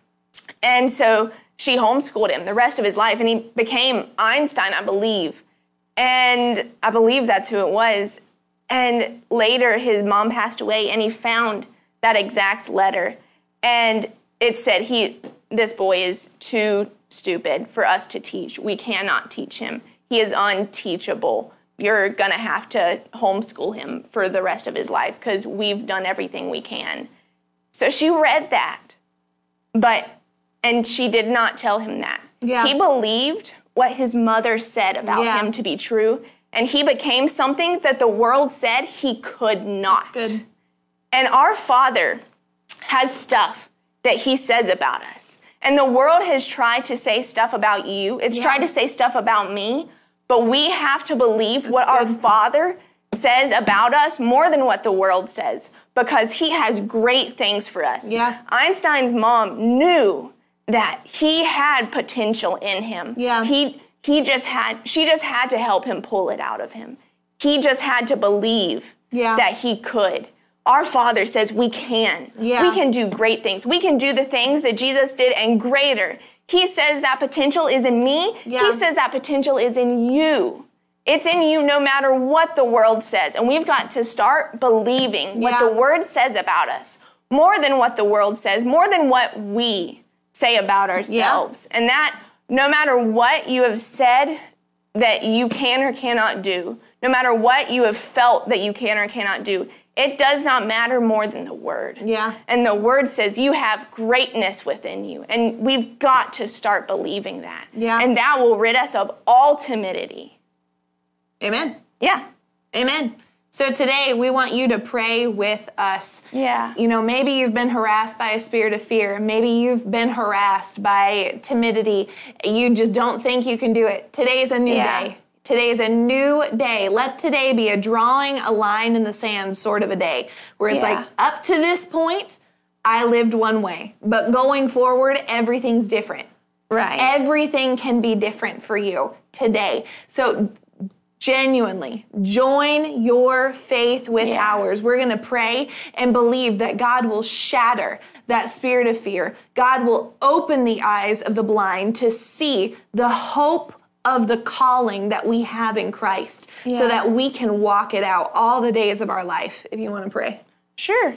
And so she homeschooled him the rest of his life and he became einstein i believe. And i believe that's who it was. And later his mom passed away and he found that exact letter. And it said he this boy is too stupid for us to teach. We cannot teach him. He is unteachable you're going to have to homeschool him for the rest of his life because we've done everything we can. So she read that, but, and she did not tell him that. Yeah. He believed what his mother said about Yeah. him to be true, and he became something that the world said he could not. Good. And our Father has stuff that He says about us. And the world has tried to say stuff about you, it's Yeah. tried to say stuff about me, but we have to believe what our. Father says about us more than what the world says because He has great things for us. Yeah. Einstein's mom knew that he had potential in him. Yeah. He he just had she just had to help him pull it out of him. He just had to believe Yeah. that he could. Our Father says we can. Yeah. We can do great things. We can do the things that Jesus did and greater. He says that potential is in me. Yeah. He says that potential is in you. It's in you no matter what the world says. And we've got to start believing what Yeah. the word says about us more than what the world says, more than what we say about ourselves. And that no matter what you have said that you can or cannot do, no matter what you have felt that you can or cannot do, it does not matter more than the word. Yeah. And the word says you have greatness within you. And we've got to start believing that. Yeah. And that will rid us of all timidity. Amen. Yeah. Amen. So today we want you to pray with us. Yeah. You know, maybe you've been harassed by a spirit of fear. Maybe you've been harassed by timidity. You just don't think you can do it. Today's a new Yeah. day. Today's a new day. Let today be a drawing a line in the sand sort of a day where it's Yeah. like, up to this point, I lived one way, but going forward, everything's different. Right. Everything can be different for you today. So genuinely join your faith with Yeah. ours. We're going to pray and believe that God will shatter that spirit of fear. God will open the eyes of the blind to see the hope of the calling that we have in Christ so that we can walk it out all the days of our life. If you want to pray. Sure.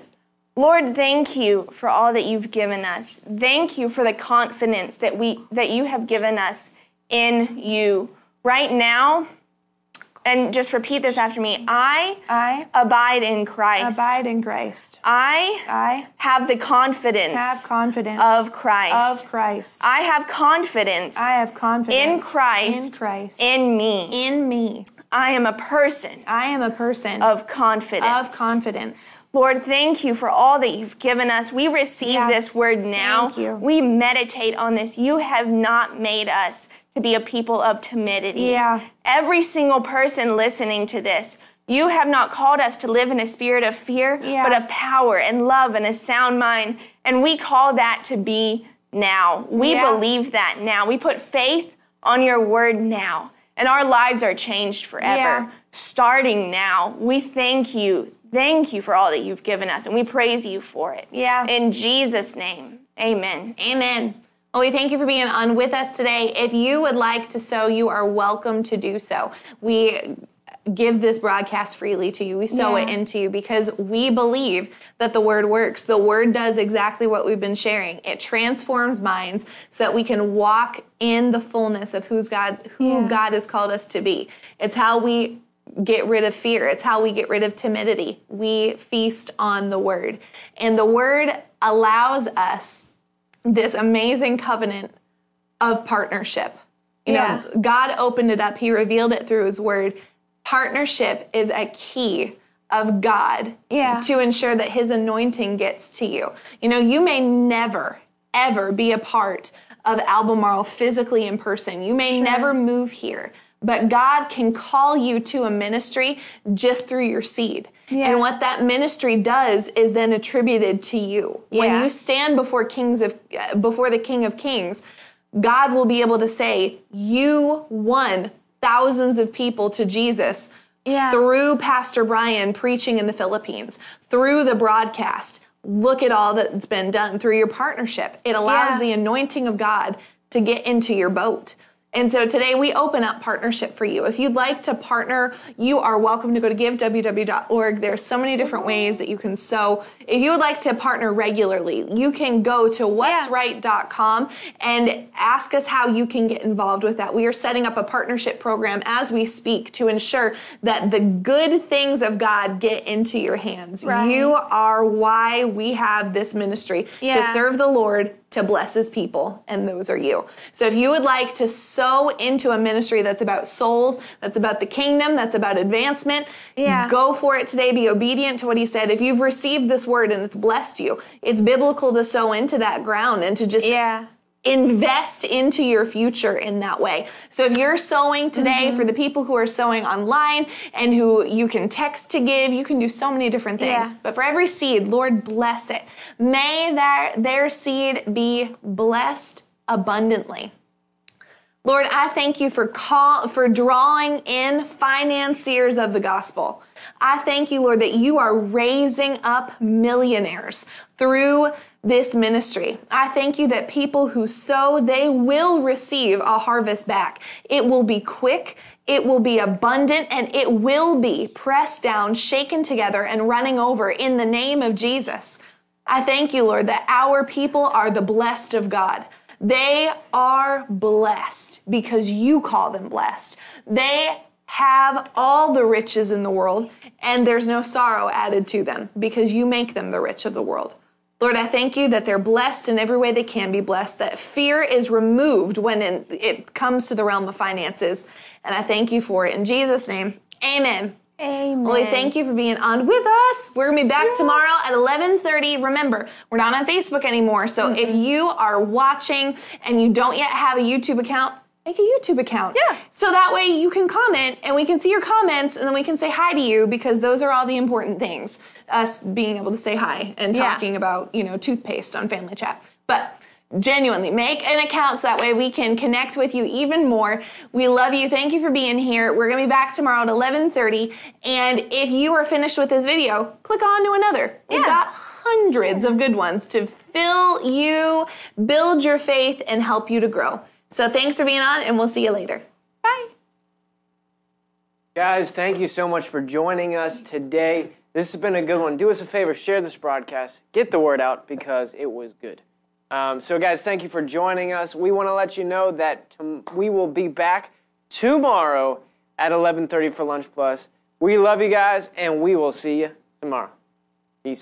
Lord, thank you for all that you've given us. Thank you for the confidence that we that you have given us in you. Right now, and just repeat this after me. I I abide in Christ. Abide in Christ. I I have the confidence have confidence of Christ. Of Christ. I have confidence I have confidence in Christ. In Christ. in me. in me. I am a person I am a person of confidence. of confidence. Lord, thank you for all that you've given us. We receive Yeah. this word now. Thank you. We meditate on this. You have not made us to be a people of timidity. Yeah. Every single person listening to this, you have not called us to live in a spirit of fear, Yeah. but of power and love and a sound mind. And we call that to be now. We Yeah. believe that now. We put faith on your word now. And our lives are changed forever Yeah. starting now. We thank you thank you for all that you've given us, and we praise you for it. Yeah. In Jesus' name, amen. Amen. Well, we thank you for being on with us today. If you would like to sow, you are welcome to do so. We give this broadcast freely to you. We sow Yeah. it into you because we believe that the word works. The word does exactly what we've been sharing. It transforms minds so that we can walk in the fullness of who's God, who Yeah. God has called us to be. It's how we get rid of fear. It's how we get rid of timidity. We feast on the word. And the word allows us this amazing covenant of partnership. You Yeah. know, God opened it up, He revealed it through His word. Partnership is a key of God Yeah. to ensure that His anointing gets to you. You know, you may never, ever be a part of Albemarle physically in person. You may never move here, but God can call you to a ministry just through your seed. Yeah. And what that ministry does is then attributed to you. When you stand before kings of before the King of Kings, God will be able to say, "You won thousands of people to Jesus Yeah. through Pastor Brian preaching in the Philippines, through the broadcast. Look at all that's been done through your partnership. It allows Yeah. the anointing of God to get into your boat." And so today we open up partnership for you. If you'd like to partner, you are welcome to go to giveww.org. There's so many different ways that you can sow. If you would like to partner regularly, you can go to what'sright.com and ask us how you can get involved with that. We are setting up a partnership program as we speak to ensure that the good things of God get into your hands. Right. You are why we have this ministry to serve the Lord to bless his people, and those are you. So if you would like to sow into a ministry that's about souls, that's about the kingdom, that's about advancement, Yeah. go for it today. Be obedient to what he said. If you've received this word and it's blessed you, it's biblical to sow into that ground and to just Yeah. Invest into your future in that way. So if you're sowing today Mm-hmm. for the people who are sowing online and who you can text to give, you can do so many different things. Yeah. But for every seed, Lord bless it. May that their seed be blessed abundantly. Lord, I thank you for call for drawing in financiers of the gospel. I thank you, Lord, that you are raising up millionaires through this ministry. I thank you that people who sow, they will receive a harvest back. It will be quick, it will be abundant, and it will be pressed down, shaken together, and running over in the name of Jesus. I thank you, Lord, that our people are the blessed of God. They are blessed because you call them blessed. They have all the riches in the world and there's no sorrow added to them because you make them the rich of the world. Lord, I thank you that they're blessed in every way they can be blessed, that fear is removed when it- it comes to the realm of finances. And I thank you for it. In Jesus' name, amen. Amen. Well, we thank you for being on with us. We're gonna be back tomorrow at 11:30. Remember, we're not on Facebook anymore. So if you are watching and you don't yet have a YouTube account, make a YouTube account. Yeah. So that way you can comment and we can see your comments and then we can say hi to you because those are all the important things. Us being able to say hi and Yeah. talking about, you know, toothpaste on Family Chat. But genuinely make an account so that way we can connect with you even more we love you thank you for being here we're going to be back tomorrow at 11.30 and if you are finished with this video click on to another we've got hundreds of good ones to fill you build your faith and help you to grow so thanks for being on and we'll see you later bye Guys, thank you so much for joining us today. This has been a good one. Do us a favor, share this broadcast, get the word out because it was good. Um, so, guys, thank you for joining us. We want to let you know that tom- we will be back tomorrow at 11:30 for Lunch Plus. We love you guys, and we will see you tomorrow. Peace.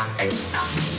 I'm a stop.